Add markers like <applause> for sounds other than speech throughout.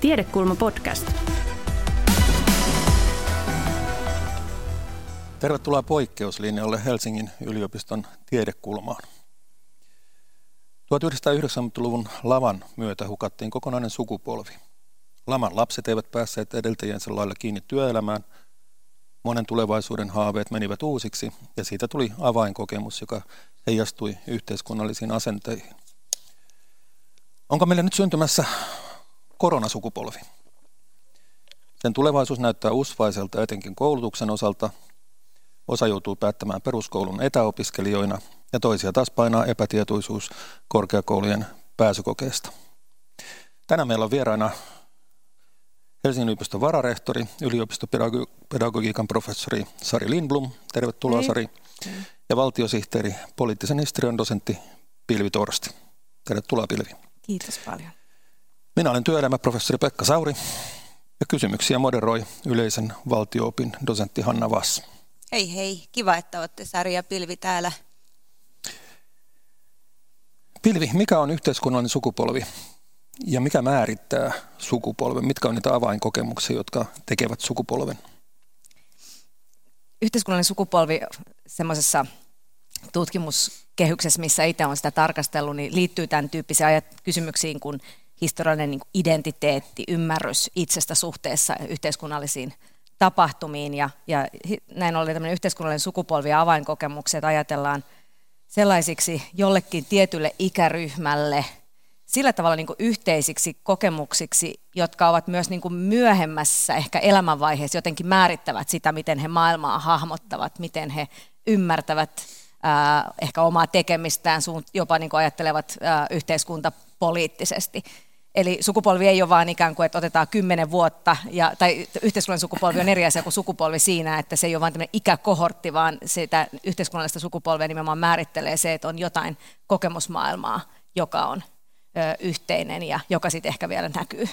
Tiedekulma podcast. Tervetuloa poikkeuslinjalle Helsingin yliopiston tiedekulmaan. 1990-luvun lavan myötä hukattiin kokonainen sukupolvi. Laman lapset eivät päässeet edeltäjänsä lailla kiinni työelämään. Monen tulevaisuuden haaveet menivät uusiksi ja siitä tuli avainkokemus, joka heijastui yhteiskunnallisiin asenteihin. Onko meillä nyt syntymässä koronasukupolvi? Sen tulevaisuus näyttää usvaiselta etenkin koulutuksen osalta. Osa joutuu päättämään peruskoulun etäopiskelijoina ja toisia taas painaa epätietoisuus korkeakoulujen pääsykokeesta. Tänään meillä on vieraana Helsingin yliopiston vararehtori, yliopistopedagogiikan professori Sari Lindblom. Tervetuloa Hei. Sari. Ja valtiosihteeri, poliittisen historian dosentti Pilvi Torsti. Tervetuloa Pilvi. Kiitos paljon. Minä olen työelämäprofessori Pekka Sauri ja kysymyksiä moderoi yleisen valtioopin dosentti Hanna Vass. Hei hei, kiva, että olette Sari ja Pilvi täällä. Pilvi, mikä on yhteiskunnallinen sukupolvi ja mikä määrittää sukupolven? Mitkä on niitä avainkokemuksia, jotka tekevät sukupolven? Yhteiskunnallinen sukupolvi semmoisessa tutkimuskehyksessä, missä itse olen sitä tarkastellut, niin liittyy tämän tyyppisiin kysymyksiin kuin historiallinen niin identiteetti, ymmärrys itsestä suhteessa yhteiskunnallisiin tapahtumiin. Ja, ja näin ollen tämmöinen yhteiskunnallinen sukupolvi ja avainkokemukset ajatellaan sellaisiksi jollekin tietylle ikäryhmälle sillä tavalla niin yhteisiksi kokemuksiksi, jotka ovat myös niin myöhemmässä ehkä elämänvaiheessa jotenkin määrittävät sitä, miten he maailmaa hahmottavat, miten he ymmärtävät ää, ehkä omaa tekemistään, jopa niin ajattelevat ää, yhteiskuntapoliittisesti. Eli sukupolvi ei ole vain ikään kuin, että otetaan kymmenen vuotta, ja, tai yhteiskunnallinen sukupolvi on eri asia kuin sukupolvi siinä, että se ei ole vain tämmöinen ikäkohortti, vaan sitä yhteiskunnallista sukupolvea nimenomaan määrittelee se, että on jotain kokemusmaailmaa, joka on ö, yhteinen ja joka sitten ehkä vielä näkyy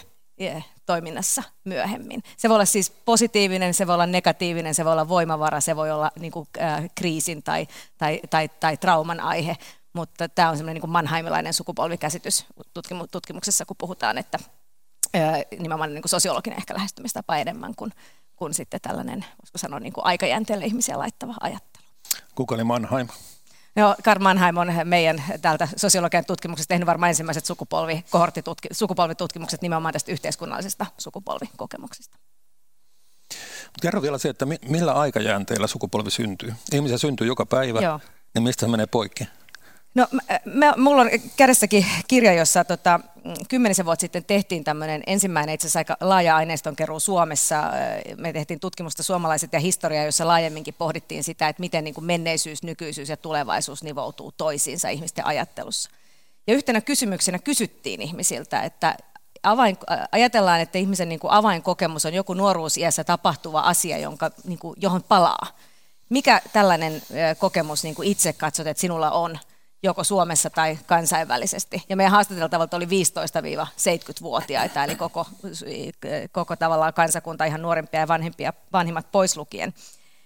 toiminnassa myöhemmin. Se voi olla siis positiivinen, se voi olla negatiivinen, se voi olla voimavara, se voi olla niin kuin, äh, kriisin tai, tai, tai, tai trauman aihe, mutta tämä on semmoinen niin Mannheimilainen sukupolvikäsitys tutkimuksessa, kun puhutaan, että nimenomaan niin kuin sosiologinen ehkä lähestymistapa enemmän kuin, kuin sitten tällainen, voisiko sanoa, niin kuin aikajänteelle ihmisiä laittava ajattelu. Kuka oli Mannheim? No, Karl Mannheim on meidän täältä sosiologian tutkimuksesta tehnyt varmaan ensimmäiset sukupolvi, sukupolvitutkimukset nimenomaan tästä yhteiskunnallisesta sukupolvikokemuksesta. Kerro vielä se, että millä aikajänteellä sukupolvi syntyy. Ihmisiä syntyy joka päivä, Joo. niin mistä se menee poikki? No, me, mulla on kädessäkin kirja, jossa tota, kymmenisen vuotta sitten tehtiin tämmöinen ensimmäinen itse asiassa aika laaja aineistonkeruu Suomessa. Me tehtiin tutkimusta suomalaiset ja historiaa, jossa laajemminkin pohdittiin sitä, että miten niin kuin menneisyys, nykyisyys ja tulevaisuus nivoutuu toisiinsa ihmisten ajattelussa. Ja yhtenä kysymyksenä kysyttiin ihmisiltä, että avain, ajatellaan, että ihmisen niin kuin avainkokemus on joku nuoruusiässä tapahtuva asia, jonka, niin kuin, johon palaa. Mikä tällainen kokemus niin kuin itse katsot, että sinulla on? Joko Suomessa tai kansainvälisesti. Ja meidän haastateltavalta oli 15-70-vuotiaita, eli koko, koko tavallaan kansakunta ihan nuorempia ja vanhempia, vanhimmat pois lukien.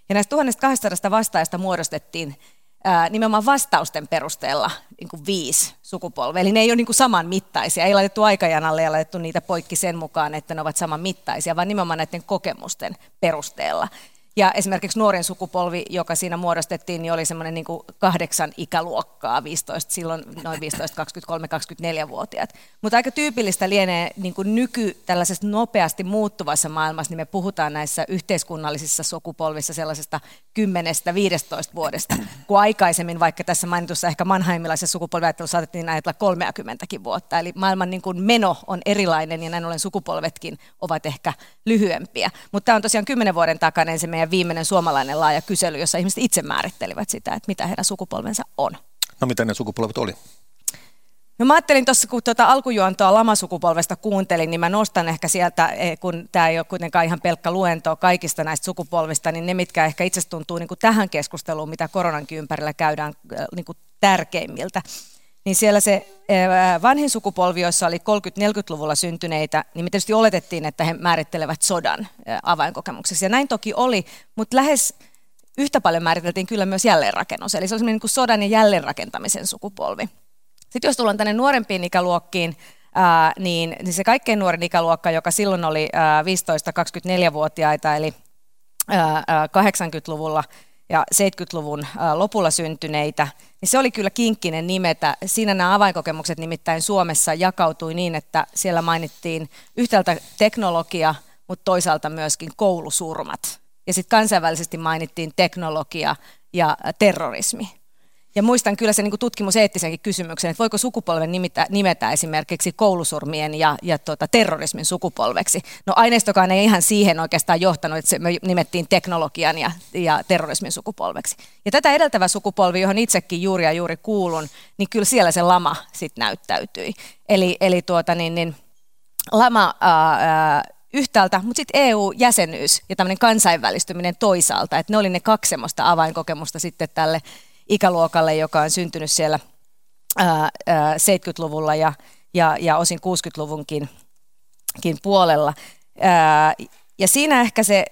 Ja näistä 1200 vastaajasta muodostettiin ää, nimenomaan vastausten perusteella niin kuin viisi sukupolvea. Eli ne ei ole niin kuin saman mittaisia, ei laitettu aikajanalle ja laitettu niitä poikki sen mukaan, että ne ovat saman mittaisia, vaan nimenomaan näiden kokemusten perusteella. Ja esimerkiksi nuorin sukupolvi, joka siinä muodostettiin, niin oli semmoinen niin kahdeksan ikäluokkaa, 15, silloin noin 15, 23, 24-vuotiaat. Mutta aika tyypillistä lienee niin kuin nyky tällaisessa nopeasti muuttuvassa maailmassa, niin me puhutaan näissä yhteiskunnallisissa sukupolvissa sellaisesta 10-15 vuodesta, kun aikaisemmin vaikka tässä mainitussa ehkä manheimilaisessa sukupolviajattelussa saatettiin ajatella 30 vuotta. Eli maailman niin kuin meno on erilainen ja näin ollen sukupolvetkin ovat ehkä lyhyempiä. Mutta tämä on tosiaan 10 vuoden takainen se meidän viimeinen suomalainen laaja kysely, jossa ihmiset itse määrittelivät sitä, että mitä heidän sukupolvensa on. No mitä ne sukupolvet oli? No mä ajattelin tuossa, kun tuota alkujuontoa lamasukupolvesta kuuntelin, niin mä nostan ehkä sieltä, eh, kun tämä ei ole kuitenkaan ihan pelkkä luento kaikista näistä sukupolvista, niin ne, mitkä ehkä itse tuntuu niin kuin tähän keskusteluun, mitä koronankin ympärillä käydään eh, niin kuin tärkeimmiltä. Niin siellä se eh, vanhin sukupolvi, jossa oli 30-40-luvulla syntyneitä, niin me tietysti oletettiin, että he määrittelevät sodan avainkokemuksessa. Ja näin toki oli, mutta lähes yhtä paljon määriteltiin kyllä myös jälleenrakennus. Eli se oli niin kuin sodan ja jälleenrakentamisen sukupolvi. Sitten jos tullaan tänne nuorempiin ikäluokkiin, niin, niin se kaikkein nuorin ikäluokka, joka silloin oli ää, 15-24-vuotiaita, eli ää, 80-luvulla ja 70-luvun lopulla syntyneitä, niin se oli kyllä kinkkinen nimetä. Siinä nämä avainkokemukset nimittäin Suomessa jakautui niin, että siellä mainittiin yhtäältä teknologia, mutta toisaalta myöskin koulusurmat. Ja sitten kansainvälisesti mainittiin teknologia ja terrorismi. Ja muistan kyllä sen niin tutkimuseettisenkin kysymyksen, että voiko sukupolven nimetä, nimetä esimerkiksi koulusurmien ja, ja tota, terrorismin sukupolveksi. No aineistokaan ei ihan siihen oikeastaan johtanut, että se me nimettiin teknologian ja, ja terrorismin sukupolveksi. Ja tätä edeltävä sukupolvi, johon itsekin juuri ja juuri kuulun, niin kyllä siellä se lama sitten näyttäytyi. Eli, eli tuota, niin, niin, lama... Ää, yhtäältä, mutta sitten EU-jäsenyys ja tämmöinen kansainvälistyminen toisaalta, että ne oli ne kaksi semmoista avainkokemusta sitten tälle ikäluokalle, joka on syntynyt siellä ää, ää, 70-luvulla ja, ja, ja osin 60-luvunkin puolella. Ää, ja siinä ehkä se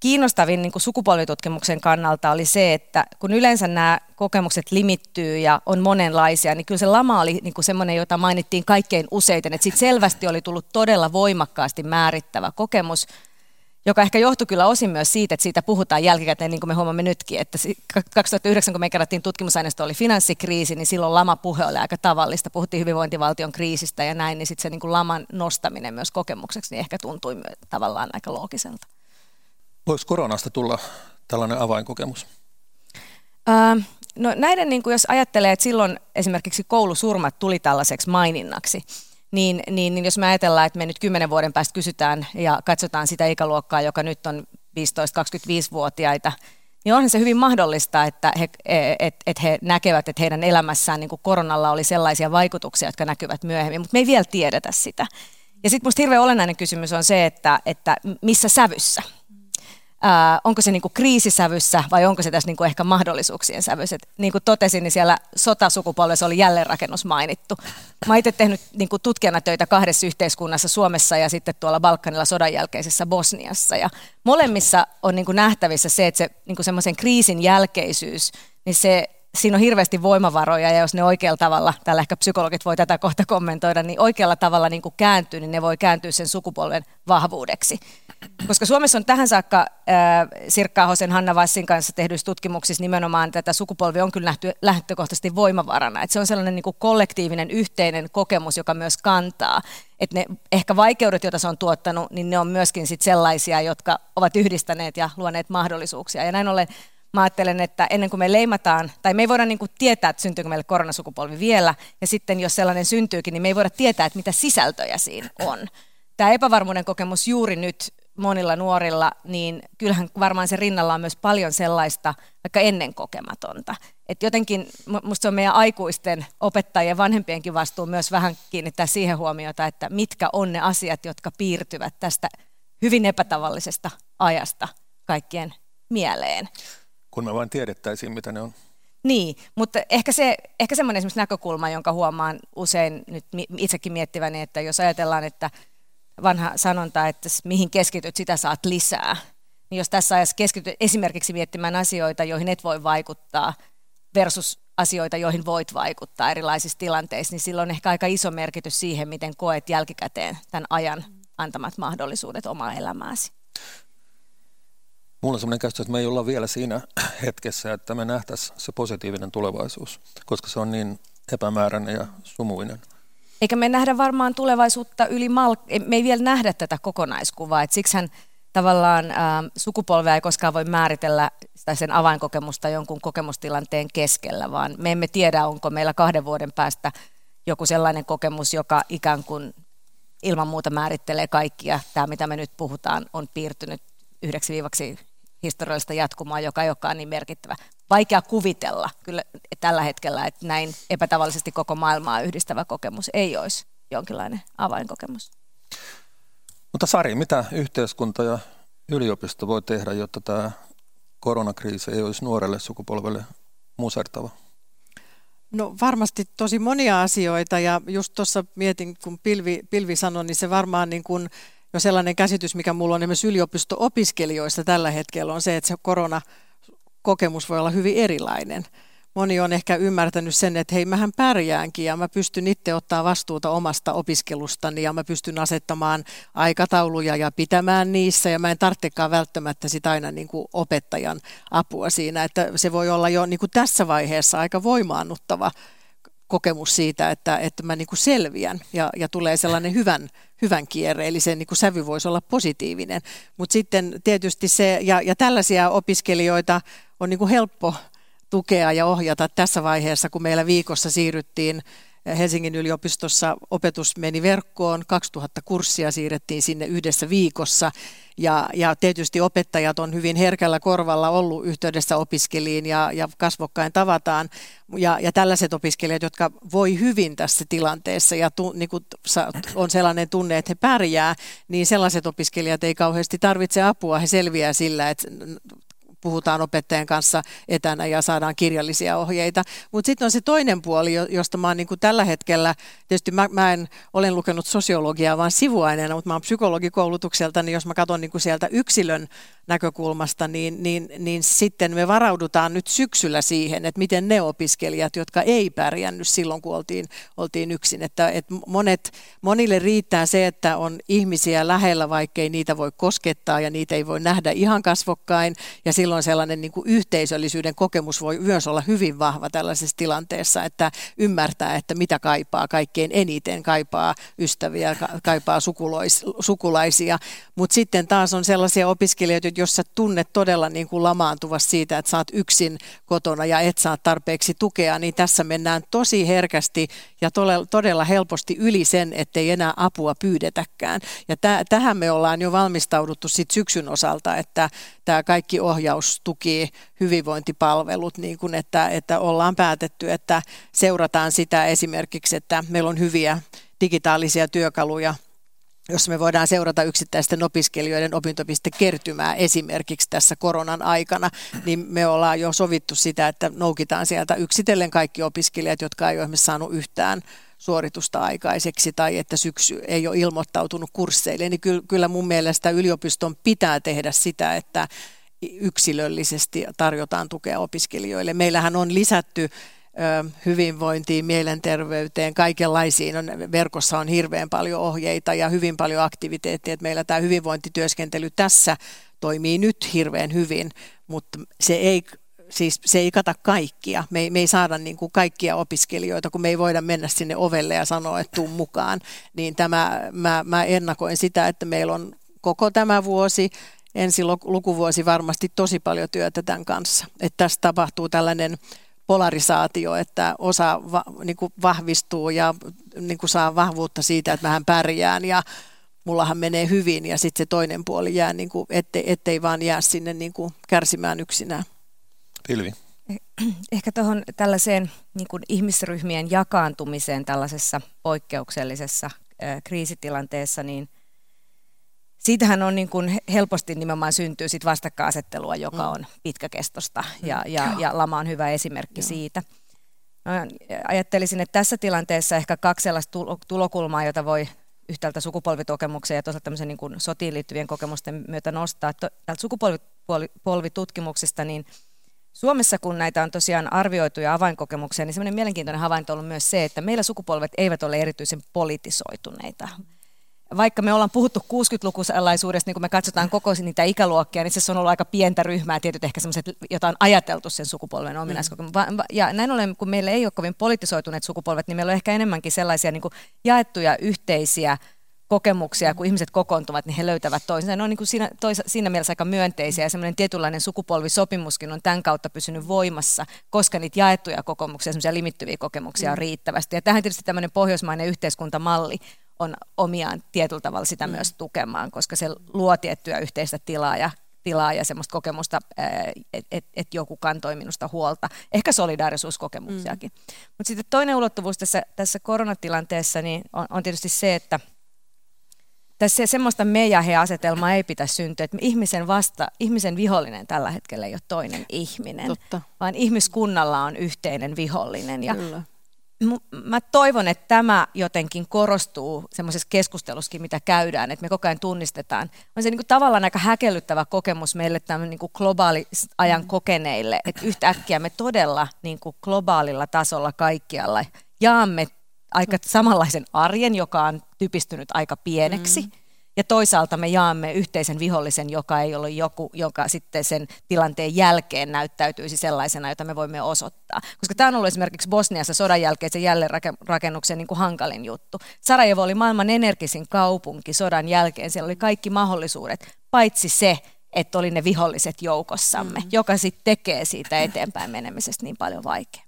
kiinnostavin niin kuin sukupolvitutkimuksen kannalta oli se, että kun yleensä nämä kokemukset limittyy ja on monenlaisia, niin kyllä se lama oli niin kuin semmoinen, jota mainittiin kaikkein useiten, että sitten selvästi oli tullut todella voimakkaasti määrittävä kokemus, joka ehkä johtui kyllä osin myös siitä, että siitä puhutaan jälkikäteen, niin kuin me huomaamme nytkin, että 2009, kun me kerättiin tutkimusaineisto, oli finanssikriisi, niin silloin lamapuhe oli aika tavallista. Puhuttiin hyvinvointivaltion kriisistä ja näin, niin sitten se niin kuin laman nostaminen myös kokemukseksi niin ehkä tuntui tavallaan aika loogiselta. Voisi koronasta tulla tällainen avainkokemus? Öö, no näiden, niin kuin jos ajattelee, että silloin esimerkiksi koulusurmat tuli tällaiseksi maininnaksi, niin, niin, niin jos me ajatellaan, että me nyt kymmenen vuoden päästä kysytään ja katsotaan sitä ikäluokkaa, joka nyt on 15-25-vuotiaita, niin onhan se hyvin mahdollista, että he, et, et he näkevät, että heidän elämässään niin koronalla oli sellaisia vaikutuksia, jotka näkyvät myöhemmin, mutta me ei vielä tiedetä sitä. Ja sitten minusta hirveän olennainen kysymys on se, että, että missä sävyssä onko se niin kuin kriisisävyssä vai onko se tässä niin kuin ehkä mahdollisuuksien sävyssä. Niin kuin totesin, niin siellä sotasukupolvessa oli jälleenrakennus mainittu. Mä itse tehnyt niin kuin tutkijana töitä kahdessa yhteiskunnassa, Suomessa ja sitten tuolla Balkanilla sodan jälkeisessä Bosniassa. Ja molemmissa on niin kuin nähtävissä se, että se niin kuin semmoisen kriisin jälkeisyys, niin se siinä on hirveästi voimavaroja ja jos ne oikealla tavalla, täällä ehkä psykologit voi tätä kohta kommentoida, niin oikealla tavalla niin kuin kääntyy, niin ne voi kääntyä sen sukupolven vahvuudeksi. Koska Suomessa on tähän saakka äh, Sirkka Ahosen Hanna Vassin kanssa tehdyissä tutkimuksissa nimenomaan tätä sukupolvi on kyllä nähty lähtökohtaisesti voimavarana. Et se on sellainen niin kuin kollektiivinen yhteinen kokemus, joka myös kantaa. Että ne ehkä vaikeudet, joita se on tuottanut, niin ne on myöskin sit sellaisia, jotka ovat yhdistäneet ja luoneet mahdollisuuksia. Ja näin ollen mä ajattelen, että ennen kuin me leimataan, tai me ei voida niin kuin tietää, että syntyykö meille koronasukupolvi vielä, ja sitten jos sellainen syntyykin, niin me ei voida tietää, että mitä sisältöjä siinä on. Tämä epävarmuuden kokemus juuri nyt monilla nuorilla, niin kyllähän varmaan se rinnalla on myös paljon sellaista vaikka ennen kokematonta. Et jotenkin minusta on meidän aikuisten, opettajien, vanhempienkin vastuu myös vähän kiinnittää siihen huomiota, että mitkä on ne asiat, jotka piirtyvät tästä hyvin epätavallisesta ajasta kaikkien mieleen. Kun me vain tiedettäisiin, mitä ne on. Niin, mutta ehkä, se, ehkä semmoinen esimerkiksi näkökulma, jonka huomaan usein nyt itsekin miettiväni, että jos ajatellaan, että vanha sanonta, että mihin keskityt, sitä saat lisää. Niin jos tässä ajassa keskityt esimerkiksi miettimään asioita, joihin et voi vaikuttaa, versus asioita, joihin voit vaikuttaa erilaisissa tilanteissa, niin silloin on ehkä aika iso merkitys siihen, miten koet jälkikäteen tämän ajan antamat mahdollisuudet omaa elämääsi. Mulla on sellainen käsitys, että me ei olla vielä siinä <clears throat> hetkessä, että me nähtäisiin se positiivinen tulevaisuus, koska se on niin epämääräinen ja sumuinen. Eikä me nähdä varmaan tulevaisuutta yli mal... Me ei vielä nähdä tätä kokonaiskuvaa, että siksihän tavallaan ä, ähm, sukupolvea ei koskaan voi määritellä tai sen avainkokemusta jonkun kokemustilanteen keskellä, vaan me emme tiedä, onko meillä kahden vuoden päästä joku sellainen kokemus, joka ikään kuin ilman muuta määrittelee kaikkia. Tämä, mitä me nyt puhutaan, on piirtynyt yhdeksi viivaksi historiallista jatkumoa, joka ei olekaan niin merkittävä. Vaikea kuvitella kyllä tällä hetkellä, että näin epätavallisesti koko maailmaa yhdistävä kokemus ei olisi jonkinlainen avainkokemus. Mutta Sari, mitä yhteiskunta ja yliopisto voi tehdä, jotta tämä koronakriisi ei olisi nuorelle sukupolvelle musertava? No varmasti tosi monia asioita ja just tuossa mietin, kun Pilvi, Pilvi sanoi, niin se varmaan niin kuin jo sellainen käsitys, mikä mulla on esimerkiksi yliopisto-opiskelijoista tällä hetkellä, on se, että se koronakokemus voi olla hyvin erilainen. moni on ehkä ymmärtänyt sen, että hei, mähän pärjäänkin ja mä pystyn itse ottaa vastuuta omasta opiskelustani ja mä pystyn asettamaan aikatauluja ja pitämään niissä ja mä en tarvitsekaan välttämättä sitä aina niin kuin opettajan apua siinä, että se voi olla jo niin kuin tässä vaiheessa aika voimaannuttava kokemus siitä, että, että mä niin kuin selviän ja, ja tulee sellainen hyvän, hyvän kierre, eli se niin kuin sävy voisi olla positiivinen. Mutta sitten tietysti se, ja, ja tällaisia opiskelijoita on niin kuin helppo tukea ja ohjata tässä vaiheessa, kun meillä viikossa siirryttiin Helsingin yliopistossa opetus meni verkkoon, 2000 kurssia siirrettiin sinne yhdessä viikossa ja, ja tietysti opettajat on hyvin herkällä korvalla ollut yhteydessä opiskeliin ja, ja kasvokkain tavataan. Ja, ja tällaiset opiskelijat, jotka voi hyvin tässä tilanteessa ja tu, niin kuin on sellainen tunne, että he pärjää, niin sellaiset opiskelijat ei kauheasti tarvitse apua. He selviää sillä, että puhutaan opettajan kanssa etänä ja saadaan kirjallisia ohjeita. Mutta sitten on se toinen puoli, josta mä oon niin tällä hetkellä, tietysti mä, mä en olen lukenut sosiologiaa vaan sivuaineena, mutta mä oon psykologikoulutukselta, niin jos mä katson niin sieltä yksilön näkökulmasta, niin, niin, niin sitten me varaudutaan nyt syksyllä siihen, että miten ne opiskelijat, jotka ei pärjännyt silloin, kun oltiin, oltiin yksin. Että, että monet, monille riittää se, että on ihmisiä lähellä, vaikkei niitä voi koskettaa ja niitä ei voi nähdä ihan kasvokkain. Ja silloin sellainen niin kuin yhteisöllisyyden kokemus voi myös olla hyvin vahva tällaisessa tilanteessa, että ymmärtää, että mitä kaipaa kaikkein eniten, kaipaa ystäviä, kaipaa sukulaisia. Mutta sitten taas on sellaisia opiskelijoita, jos sä tunnet todella niin kuin lamaantuvasti siitä, että saat yksin kotona ja et saa tarpeeksi tukea, niin tässä mennään tosi herkästi ja todella, helposti yli sen, ettei enää apua pyydetäkään. Ja täh, tähän me ollaan jo valmistauduttu sit syksyn osalta, että tämä kaikki ohjaus, tuki, hyvinvointipalvelut, niin kuin että, että ollaan päätetty, että seurataan sitä esimerkiksi, että meillä on hyviä digitaalisia työkaluja jossa me voidaan seurata yksittäisten opiskelijoiden opintopistekertymää esimerkiksi tässä koronan aikana, niin me ollaan jo sovittu sitä, että noukitaan sieltä yksitellen kaikki opiskelijat, jotka ei ole saanut yhtään suoritusta aikaiseksi tai että syksy ei ole ilmoittautunut kursseille, niin kyllä mun mielestä yliopiston pitää tehdä sitä, että yksilöllisesti tarjotaan tukea opiskelijoille. Meillähän on lisätty hyvinvointiin, mielenterveyteen, kaikenlaisiin. On, verkossa on hirveän paljon ohjeita ja hyvin paljon aktiviteetteja. Meillä tämä hyvinvointityöskentely tässä toimii nyt hirveän hyvin, mutta se ei siis se ei kata kaikkia. Me ei, me ei saada niin kuin kaikkia opiskelijoita, kun me ei voida mennä sinne ovelle ja sanoa, että tuu mukaan. Niin tämä, mä, mä ennakoin sitä, että meillä on koko tämä vuosi, ensi lukuvuosi varmasti tosi paljon työtä tämän kanssa. Että tässä tapahtuu tällainen polarisaatio, että osa va, niin kuin vahvistuu ja niin kuin saa vahvuutta siitä, että vähän pärjään ja mullahan menee hyvin ja sitten se toinen puoli jää, niin kuin, ettei, ettei vaan jää sinne niin kuin kärsimään yksinään. Pilvi. Ehkä tuohon tällaiseen niin kuin ihmisryhmien jakaantumiseen tällaisessa poikkeuksellisessa äh, kriisitilanteessa, niin siitähän on niin kuin helposti nimenomaan syntyy sit vastakkainasettelua, joka mm. on pitkäkestosta ja, mm. ja, ja lama on hyvä esimerkki Joo. siitä. No, ajattelisin, että tässä tilanteessa ehkä kaksi sellaista tulokulmaa, jota voi yhtäältä sukupolvitokemuksen ja toisaalta tämmöisen niin kuin sotiin liittyvien kokemusten myötä nostaa. Täältä sukupolvitutkimuksista, niin Suomessa, kun näitä on tosiaan arvioitu ja avainkokemuksia, niin semmoinen mielenkiintoinen havainto on ollut myös se, että meillä sukupolvet eivät ole erityisen politisoituneita vaikka me ollaan puhuttu 60-lukulaisuudesta, niin kun me katsotaan koko niitä ikäluokkia, niin se on ollut aika pientä ryhmää, tietyt ehkä sellaiset, jota on ajateltu sen sukupolven ominaiskokemus. Mm. Ja näin ollen, kun meillä ei ole kovin politisoituneet sukupolvet, niin meillä on ehkä enemmänkin sellaisia niin kuin jaettuja yhteisiä kokemuksia, kun ihmiset kokoontuvat, niin he löytävät toisensa. Ne on niin kuin siinä, toisa, siinä mielessä aika myönteisiä ja semmoinen tietynlainen sukupolvisopimuskin on tämän kautta pysynyt voimassa, koska niitä jaettuja kokemuksia, semmoisia limittyviä kokemuksia on mm. riittävästi. Ja tähän tietysti tämmöinen pohjoismainen yhteiskuntamalli on omiaan tietyllä tavalla sitä mm. myös tukemaan, koska se luo tiettyä yhteistä tilaa ja tilaa ja semmoista kokemusta, että et, et joku kantoi minusta huolta. Ehkä solidaarisuuskokemuksiakin. Mm. Mutta sitten toinen ulottuvuus tässä, tässä koronatilanteessa niin on, on tietysti se, että tässä semmoista me ja he asetelmaa ei pitäisi syntyä, että ihmisen vasta, ihmisen vihollinen tällä hetkellä ei ole toinen ihminen, Totta. vaan ihmiskunnalla on yhteinen vihollinen. Ja Kyllä mä toivon, että tämä jotenkin korostuu semmoisessa keskustelussakin, mitä käydään, että me koko ajan tunnistetaan. On se niin kuin tavallaan aika häkellyttävä kokemus meille tämän niin kuin globaali ajan mm. kokeneille, että yhtäkkiä me todella niin kuin globaalilla tasolla kaikkialla jaamme aika samanlaisen arjen, joka on typistynyt aika pieneksi. Mm ja toisaalta me jaamme yhteisen vihollisen, joka ei ole joku, joka sitten sen tilanteen jälkeen näyttäytyisi sellaisena, jota me voimme osoittaa. Koska tämä on ollut esimerkiksi Bosniassa sodan jälkeisen jälleenrakennuksen niin kuin hankalin juttu. Sarajevo oli maailman energisin kaupunki sodan jälkeen. Siellä oli kaikki mahdollisuudet, paitsi se, että oli ne viholliset joukossamme, mm. joka sitten tekee siitä eteenpäin menemisestä niin paljon vaikeaa.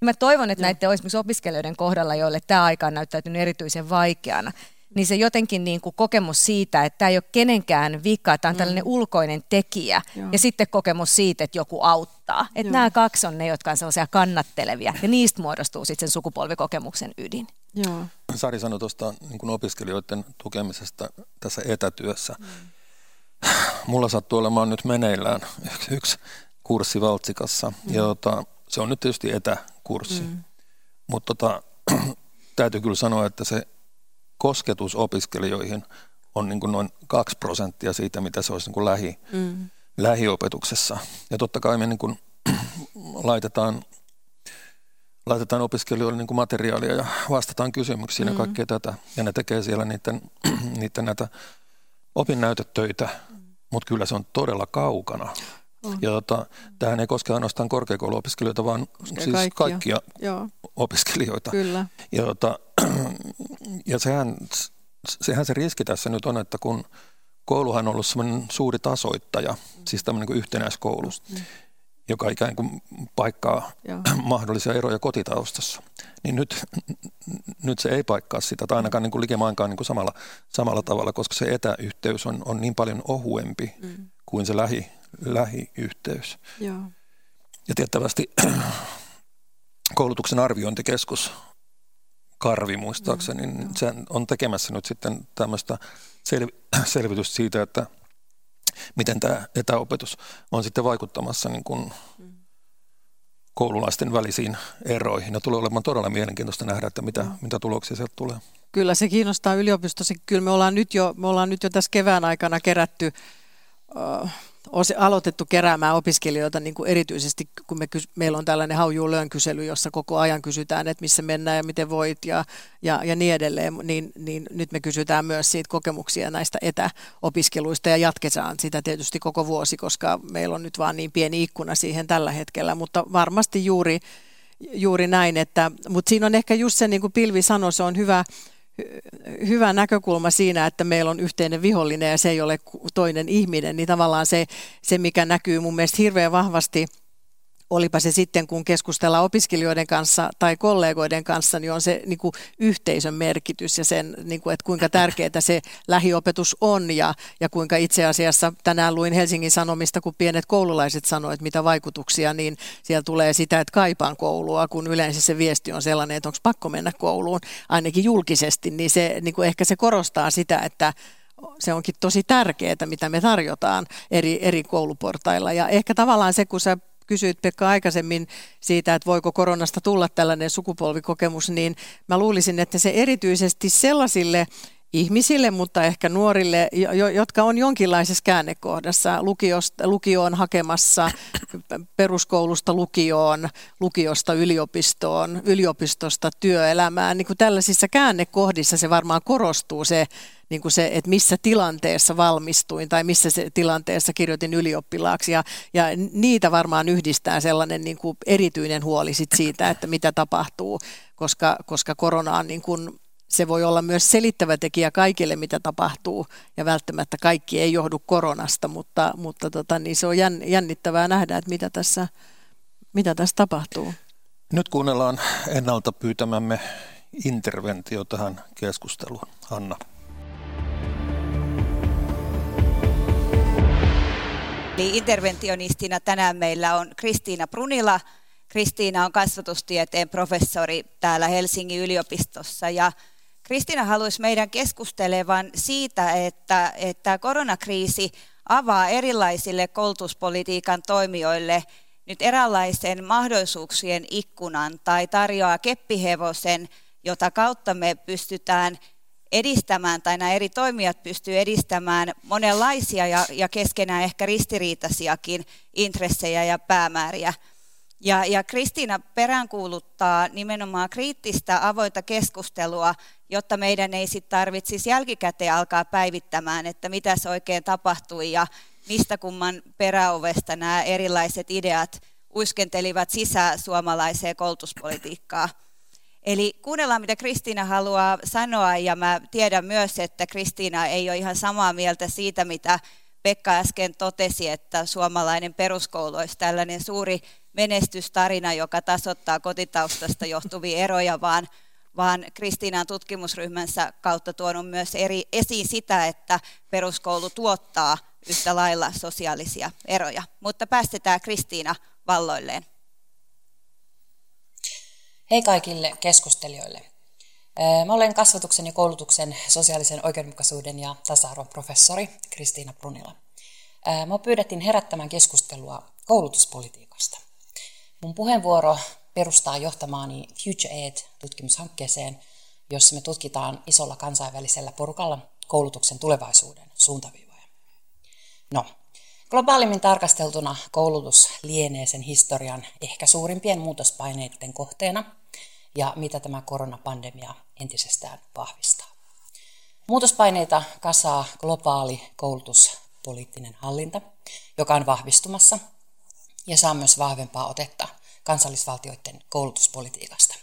Mä toivon, että näiden esimerkiksi opiskelijoiden kohdalla, joille tämä aika on näyttäytynyt erityisen vaikeana, niin se jotenkin niin kuin kokemus siitä, että tämä ei ole kenenkään vika, tämä on mm. tällainen ulkoinen tekijä, Joo. ja sitten kokemus siitä, että joku auttaa. Että nämä kaksi on ne, jotka on sellaisia kannattelevia, ja niistä muodostuu sitten sen sukupolvikokemuksen ydin. Joo. Sari sanoi tuosta niin opiskelijoiden tukemisesta tässä etätyössä. Mm. <sighs> Mulla sattuu olemaan nyt meneillään yksi, yksi kurssi Valtsikassa, mm. jota, se on nyt tietysti etäkurssi, mm. mutta tota, <clears throat> täytyy kyllä sanoa, että se kosketus opiskelijoihin on niin kuin noin 2 prosenttia siitä, mitä se olisi niin kuin lähi, mm. lähiopetuksessa. Ja totta kai me niin kuin <clears throat> laitetaan, laitetaan opiskelijoille niin kuin materiaalia ja vastataan kysymyksiin mm. ja kaikkea tätä. Ja ne tekee siellä niiden, <clears throat> niiden näitä opinnäytetöitä, mm. mutta kyllä se on todella kaukana. On. Ja tota, tämähän ei koske ainoastaan korkeakouluopiskelijoita, vaan Koskee siis kaikkia, kaikkia Joo. opiskelijoita. Kyllä. Ja, tota, ja sehän, sehän se riski tässä nyt on, että kun kouluhan on ollut semmoinen suuri tasoittaja, mm. siis tämmöinen kuin yhtenäiskoulu, mm. joka ikään kuin paikkaa Joo. <clears throat> mahdollisia eroja kotitaustassa, niin nyt, nyt se ei paikkaa sitä, tai ainakaan niin kuin likimainkaan niin kuin samalla, samalla tavalla, koska se etäyhteys on, on niin paljon ohuempi mm. kuin se lähi, lähiyhteys. Joo. Ja tiettävästi <clears throat> koulutuksen arviointikeskus Karvi muistaakseni, mm, niin se on tekemässä nyt sitten tämmöistä sel- <clears throat> selvitystä siitä, että miten tämä etäopetus on sitten vaikuttamassa niin kuin mm. koululaisten välisiin eroihin. Ja tulee olemaan todella mielenkiintoista nähdä, että mitä, mm. mitä tuloksia sieltä tulee. Kyllä se kiinnostaa yliopistossa. Kyllä me ollaan nyt jo, me ollaan nyt jo tässä kevään aikana kerätty uh, aloitettu keräämään opiskelijoita niin kuin erityisesti, kun me, meillä on tällainen How you learn kysely, jossa koko ajan kysytään, että missä mennään ja miten voit ja, ja, ja niin edelleen, niin, niin nyt me kysytään myös siitä kokemuksia näistä etäopiskeluista ja jatketaan sitä tietysti koko vuosi, koska meillä on nyt vaan niin pieni ikkuna siihen tällä hetkellä, mutta varmasti juuri, juuri näin, että, mutta siinä on ehkä just se, niin kuin Pilvi sanoi, se on hyvä, hyvä näkökulma siinä, että meillä on yhteinen vihollinen ja se ei ole toinen ihminen, niin tavallaan se, se mikä näkyy mun mielestä hirveän vahvasti – olipa se sitten kun keskustellaan opiskelijoiden kanssa tai kollegoiden kanssa, niin on se niin kuin yhteisön merkitys ja sen, niin kuin, että kuinka tärkeää se lähiopetus on ja, ja kuinka itse asiassa tänään luin Helsingin Sanomista, kun pienet koululaiset sanoivat, mitä vaikutuksia, niin siellä tulee sitä, että kaipaan koulua, kun yleensä se viesti on sellainen, että onko pakko mennä kouluun, ainakin julkisesti, niin se niin kuin ehkä se korostaa sitä, että se onkin tosi tärkeää, mitä me tarjotaan eri, eri kouluportailla. Ja ehkä tavallaan se, kun sä kysyit Pekka aikaisemmin siitä, että voiko koronasta tulla tällainen sukupolvikokemus, niin mä luulisin, että se erityisesti sellaisille ihmisille, mutta ehkä nuorille, jotka on jonkinlaisessa käännekohdassa, lukiosta, lukioon hakemassa, peruskoulusta lukioon, lukiosta yliopistoon, yliopistosta työelämään. Niin kuin tällaisissa käännekohdissa se varmaan korostuu se, niin kuin se, että missä tilanteessa valmistuin tai missä se tilanteessa kirjoitin ylioppilaaksi. Ja, ja niitä varmaan yhdistää sellainen niin kuin erityinen huoli sit siitä, että mitä tapahtuu, koska, koska korona on niin kuin se voi olla myös selittävä tekijä kaikille, mitä tapahtuu, ja välttämättä kaikki ei johdu koronasta, mutta, mutta tota, niin se on jännittävää nähdä, että mitä tässä, mitä tässä tapahtuu. Nyt kuunnellaan ennalta pyytämämme interventio tähän keskusteluun. Hanna. Eli interventionistina tänään meillä on Kristiina Prunila. Kristiina on kasvatustieteen professori täällä Helsingin yliopistossa ja Kristiina haluaisi meidän keskustelevan siitä, että, että koronakriisi avaa erilaisille koulutuspolitiikan toimijoille nyt eräänlaisen mahdollisuuksien ikkunan tai tarjoaa keppihevosen, jota kautta me pystytään edistämään, tai nämä eri toimijat pystyvät edistämään monenlaisia ja, ja keskenään ehkä ristiriitaisiakin intressejä ja päämääriä. Ja, ja Kristiina peräänkuuluttaa nimenomaan kriittistä avointa keskustelua, jotta meidän ei sitten tarvitsisi jälkikäteen alkaa päivittämään, että mitä se oikein tapahtui ja mistä kumman peräovesta nämä erilaiset ideat uiskentelivat sisään suomalaiseen koulutuspolitiikkaan. Eli kuunnellaan, mitä Kristiina haluaa sanoa, ja mä tiedän myös, että Kristiina ei ole ihan samaa mieltä siitä, mitä Pekka äsken totesi, että suomalainen peruskoulu olisi tällainen suuri menestystarina, joka tasoittaa kotitaustasta johtuvia eroja, vaan, vaan Kristiina on tutkimusryhmänsä kautta tuonut myös eri, esiin sitä, että peruskoulu tuottaa yhtä lailla sosiaalisia eroja. Mutta päästetään Kristiina valloilleen. Hei kaikille keskustelijoille. Mä olen kasvatuksen ja koulutuksen sosiaalisen oikeudenmukaisuuden ja tasa-arvon professori Kristiina Brunila. Mä pyydettiin herättämään keskustelua koulutuspolitiikasta. Mun puheenvuoro perustaa johtamaani Future Ed-tutkimushankkeeseen, jossa me tutkitaan isolla kansainvälisellä porukalla koulutuksen tulevaisuuden suuntaviivoja. No, globaalimmin tarkasteltuna koulutus lienee sen historian ehkä suurimpien muutospaineiden kohteena – ja mitä tämä koronapandemia entisestään vahvistaa. Muutospaineita kasaa globaali koulutuspoliittinen hallinta, joka on vahvistumassa ja saa myös vahvempaa otetta kansallisvaltioiden koulutuspolitiikasta.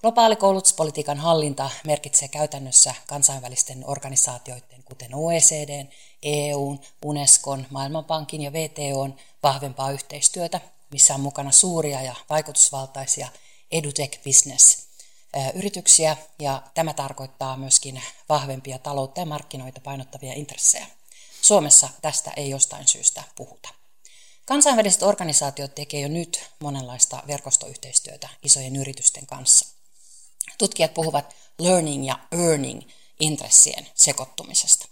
Globaali koulutuspolitiikan hallinta merkitsee käytännössä kansainvälisten organisaatioiden, kuten OECD, EUn, Unescon, Maailmanpankin ja VTOn vahvempaa yhteistyötä, missä on mukana suuria ja vaikutusvaltaisia edutech business yrityksiä ja tämä tarkoittaa myöskin vahvempia taloutta ja markkinoita painottavia intressejä. Suomessa tästä ei jostain syystä puhuta. Kansainväliset organisaatiot tekevät jo nyt monenlaista verkostoyhteistyötä isojen yritysten kanssa. Tutkijat puhuvat learning ja earning intressien sekoittumisesta.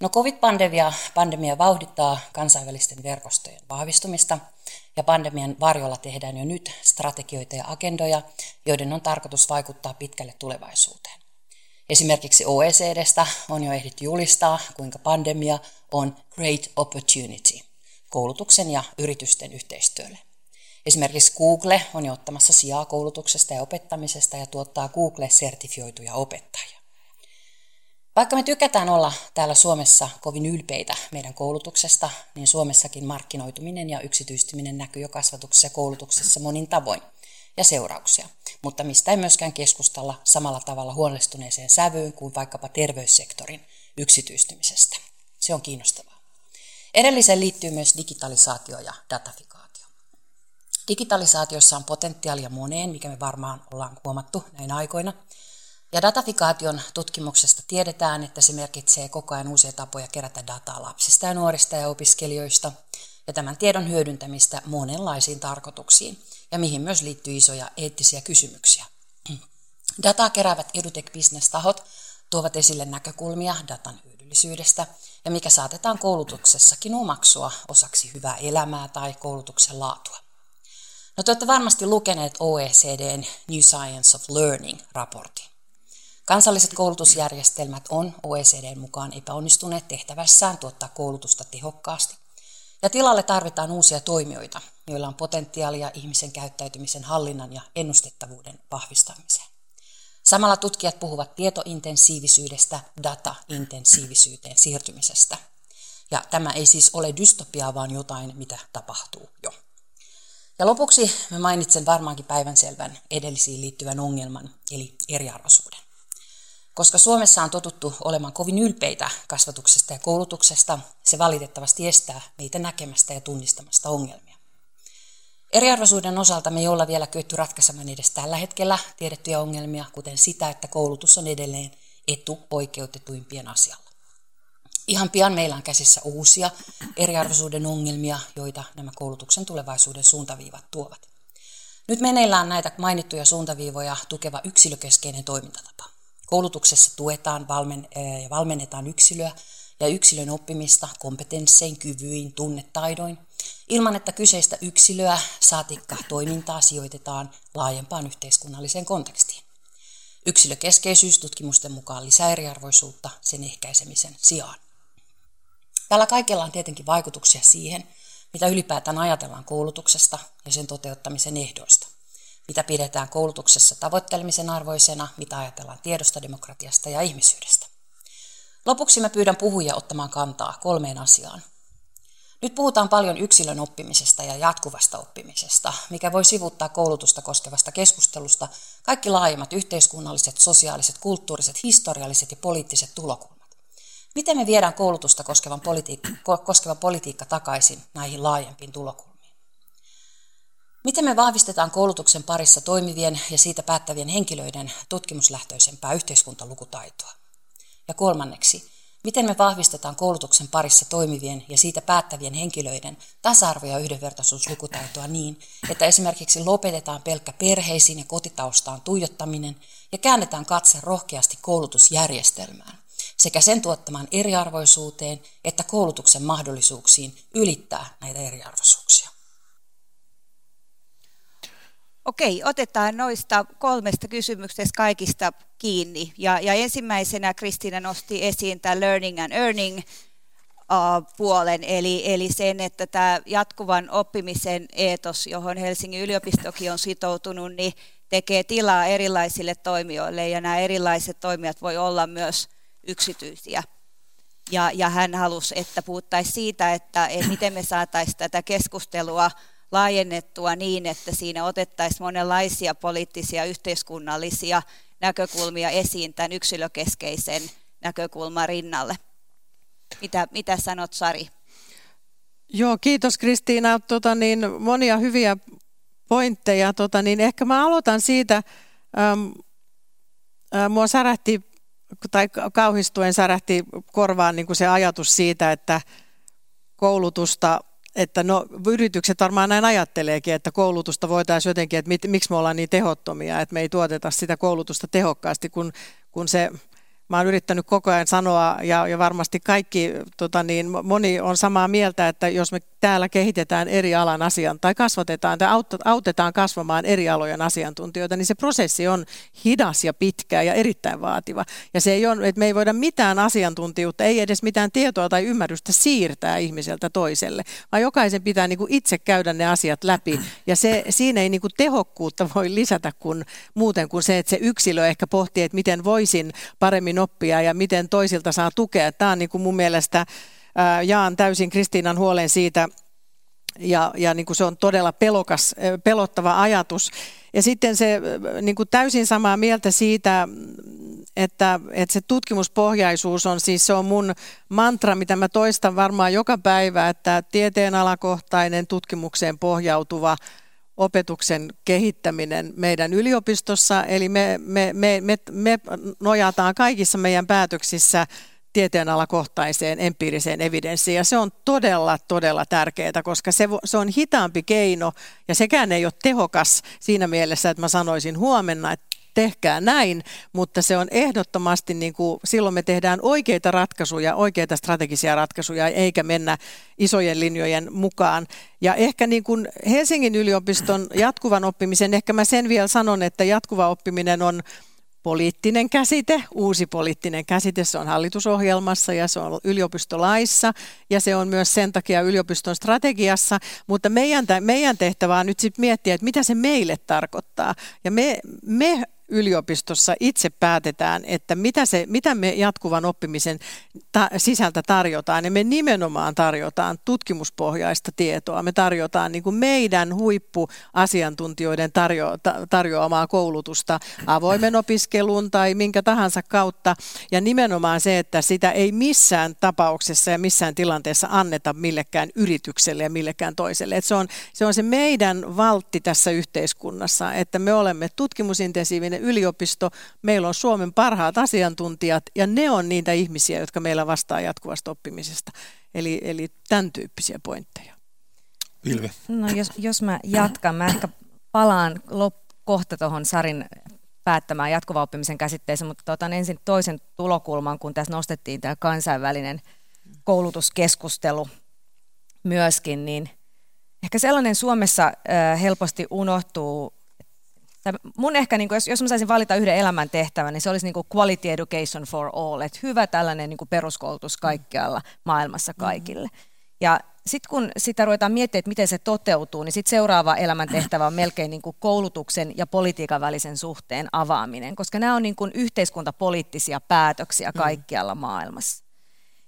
No COVID-pandemia pandemia vauhdittaa kansainvälisten verkostojen vahvistumista – ja pandemian varjolla tehdään jo nyt strategioita ja agendoja, joiden on tarkoitus vaikuttaa pitkälle tulevaisuuteen. Esimerkiksi OECDstä on jo ehditty julistaa, kuinka pandemia on great opportunity koulutuksen ja yritysten yhteistyölle. Esimerkiksi Google on jo ottamassa sijaa koulutuksesta ja opettamisesta ja tuottaa Google-sertifioituja opettajia. Vaikka me tykätään olla täällä Suomessa kovin ylpeitä meidän koulutuksesta, niin Suomessakin markkinoituminen ja yksityistyminen näkyy jo kasvatuksessa ja koulutuksessa monin tavoin ja seurauksia, mutta mistä ei myöskään keskustella samalla tavalla huolestuneeseen sävyyn kuin vaikkapa terveyssektorin yksityistymisestä. Se on kiinnostavaa. Edelliseen liittyy myös digitalisaatio ja datafikaatio. Digitalisaatiossa on potentiaalia moneen, mikä me varmaan ollaan huomattu näin aikoina – ja datafikaation tutkimuksesta tiedetään, että se merkitsee koko ajan uusia tapoja kerätä dataa lapsista ja nuorista ja opiskelijoista, ja tämän tiedon hyödyntämistä monenlaisiin tarkoituksiin, ja mihin myös liittyy isoja eettisiä kysymyksiä. Dataa keräävät edutech-bisnestahot tuovat esille näkökulmia datan hyödyllisyydestä, ja mikä saatetaan koulutuksessakin omaksua osaksi hyvää elämää tai koulutuksen laatua. No te olette varmasti lukeneet OECDn New Science of Learning-raportin. Kansalliset koulutusjärjestelmät on OECDn mukaan epäonnistuneet tehtävässään tuottaa koulutusta tehokkaasti. Ja tilalle tarvitaan uusia toimijoita, joilla on potentiaalia ihmisen käyttäytymisen hallinnan ja ennustettavuuden vahvistamiseen. Samalla tutkijat puhuvat tietointensiivisyydestä data-intensiivisyyteen siirtymisestä. Ja tämä ei siis ole dystopiaa, vaan jotain, mitä tapahtuu jo. Ja lopuksi mä mainitsen varmaankin päivänselvän edellisiin liittyvän ongelman, eli eriarvoisuuden. Koska Suomessa on totuttu olemaan kovin ylpeitä kasvatuksesta ja koulutuksesta, se valitettavasti estää meitä näkemästä ja tunnistamasta ongelmia. Eriarvoisuuden osalta me ei olla vielä kyetty ratkaisemaan edes tällä hetkellä tiedettyjä ongelmia, kuten sitä, että koulutus on edelleen etuoikeutetuimpien asialla. Ihan pian meillä on käsissä uusia eriarvoisuuden ongelmia, joita nämä koulutuksen tulevaisuuden suuntaviivat tuovat. Nyt meneillään näitä mainittuja suuntaviivoja tukeva yksilökeskeinen toimintatapa. Koulutuksessa tuetaan valmen, ja valmennetaan yksilöä ja yksilön oppimista kompetenssein, kyvyin, tunnetaidoin ilman että kyseistä yksilöä saatikka toimintaa sijoitetaan laajempaan yhteiskunnalliseen kontekstiin. Yksilökeskeisyys tutkimusten mukaan lisää eriarvoisuutta sen ehkäisemisen sijaan. Tällä kaikella on tietenkin vaikutuksia siihen, mitä ylipäätään ajatellaan koulutuksesta ja sen toteuttamisen ehdoista. Mitä pidetään koulutuksessa tavoittelemisen arvoisena, mitä ajatellaan tiedosta, demokratiasta ja ihmisyydestä. Lopuksi mä pyydän puhujia ottamaan kantaa kolmeen asiaan. Nyt puhutaan paljon yksilön oppimisesta ja jatkuvasta oppimisesta, mikä voi sivuttaa koulutusta koskevasta keskustelusta kaikki laajemmat yhteiskunnalliset, sosiaaliset, kulttuuriset, historialliset ja poliittiset tulokulmat. Miten me viedään koulutusta koskevan politiikka, koskeva politiikka takaisin näihin laajempiin tulokulmiin? Miten me vahvistetaan koulutuksen parissa toimivien ja siitä päättävien henkilöiden tutkimuslähtöisempää yhteiskuntalukutaitoa? Ja kolmanneksi, miten me vahvistetaan koulutuksen parissa toimivien ja siitä päättävien henkilöiden tasa-arvo- ja yhdenvertaisuuslukutaitoa niin, että esimerkiksi lopetetaan pelkkä perheisiin ja kotitaustaan tuijottaminen ja käännetään katse rohkeasti koulutusjärjestelmään sekä sen tuottamaan eriarvoisuuteen että koulutuksen mahdollisuuksiin ylittää näitä eriarvoisuuksia. Okei, otetaan noista kolmesta kysymyksestä kaikista kiinni. Ja, ja ensimmäisenä Kristiina nosti esiin tämä learning and earning puolen, eli, eli sen, että tämä jatkuvan oppimisen eetos, johon Helsingin yliopistokin on sitoutunut, niin tekee tilaa erilaisille toimijoille, ja nämä erilaiset toimijat voi olla myös yksityisiä. Ja, ja hän halusi, että puhuttaisiin siitä, että, että miten me saataisiin tätä keskustelua laajennettua niin, että siinä otettaisiin monenlaisia poliittisia yhteiskunnallisia näkökulmia esiin tämän yksilökeskeisen näkökulman rinnalle. Mitä, mitä sanot Sari? Joo, kiitos Kristiina. Tota, niin, monia hyviä pointteja. Tota, niin ehkä mä aloitan siitä, ähm, äh, mua särähti, tai kauhistuen särähti korvaan niin kuin se ajatus siitä, että koulutusta että no yritykset varmaan näin ajatteleekin, että koulutusta voitaisiin jotenkin, että mit, miksi me ollaan niin tehottomia, että me ei tuoteta sitä koulutusta tehokkaasti, kun, kun se mä oon yrittänyt koko ajan sanoa, ja, ja varmasti kaikki, tota niin, moni on samaa mieltä, että jos me täällä kehitetään eri alan asian tai kasvatetaan tai autetaan kasvamaan eri alojen asiantuntijoita, niin se prosessi on hidas ja pitkä ja erittäin vaativa. Ja se ei ole, että me ei voida mitään asiantuntijuutta, ei edes mitään tietoa tai ymmärrystä siirtää ihmiseltä toiselle, vaan jokaisen pitää niin kuin itse käydä ne asiat läpi. Ja se, siinä ei niin kuin tehokkuutta voi lisätä kuin, muuten kuin se, että se yksilö ehkä pohtii, että miten voisin paremmin oppia ja miten toisilta saa tukea. Tämä on niin kuin mun mielestä jaan täysin Kristiinan huolen siitä, ja, ja niin kuin se on todella pelokas, pelottava ajatus. Ja sitten se niin kuin täysin samaa mieltä siitä, että, että se tutkimuspohjaisuus on siis se on mun mantra, mitä mä toistan varmaan joka päivä, että tieteenalakohtainen tutkimukseen pohjautuva opetuksen kehittäminen meidän yliopistossa. Eli me, me, me, me, me nojataan kaikissa meidän päätöksissä tieteenalakohtaiseen empiiriseen evidenssiin. Ja se on todella, todella tärkeää, koska se, se on hitaampi keino ja sekään ei ole tehokas siinä mielessä, että mä sanoisin huomenna, että tehkää näin, mutta se on ehdottomasti, niin kuin, silloin me tehdään oikeita ratkaisuja, oikeita strategisia ratkaisuja, eikä mennä isojen linjojen mukaan. Ja ehkä niin kuin Helsingin yliopiston jatkuvan oppimisen, ehkä mä sen vielä sanon, että jatkuva oppiminen on poliittinen käsite, uusi poliittinen käsite, se on hallitusohjelmassa ja se on yliopistolaissa ja se on myös sen takia yliopiston strategiassa, mutta meidän, meidän tehtävä on nyt sitten miettiä, että mitä se meille tarkoittaa. Ja me, me yliopistossa itse päätetään, että mitä, se, mitä me jatkuvan oppimisen ta- sisältä tarjotaan. Ja me nimenomaan tarjotaan tutkimuspohjaista tietoa. Me tarjotaan niin kuin meidän huippuasiantuntijoiden tarjo- ta- tarjoamaa koulutusta avoimen opiskelun tai minkä tahansa kautta. Ja nimenomaan se, että sitä ei missään tapauksessa ja missään tilanteessa anneta millekään yritykselle ja millekään toiselle. Et se, on, se on se meidän valtti tässä yhteiskunnassa, että me olemme tutkimusintensiivinen kansainvälinen yliopisto, meillä on Suomen parhaat asiantuntijat ja ne on niitä ihmisiä, jotka meillä vastaa jatkuvasta oppimisesta. Eli, eli tämän tyyppisiä pointteja. Vilvi. No jos, jos mä jatkan, mä ehkä palaan lop- kohta tuohon Sarin päättämään jatkuva oppimisen käsitteeseen, mutta otan ensin toisen tulokulman, kun tässä nostettiin tämä kansainvälinen koulutuskeskustelu myöskin, niin Ehkä sellainen Suomessa äh, helposti unohtuu, tai mun ehkä, niin kuin, jos, jos mä saisin valita yhden elämän tehtävän, niin se olisi niin kuin quality education for all, että hyvä tällainen niin kuin peruskoulutus kaikkialla maailmassa kaikille. Ja sitten kun sitä ruvetaan miettimään, että miten se toteutuu, niin sitten seuraava elämäntehtävä on melkein niin kuin koulutuksen ja politiikan välisen suhteen avaaminen, koska nämä on niin kuin yhteiskuntapoliittisia päätöksiä kaikkialla maailmassa.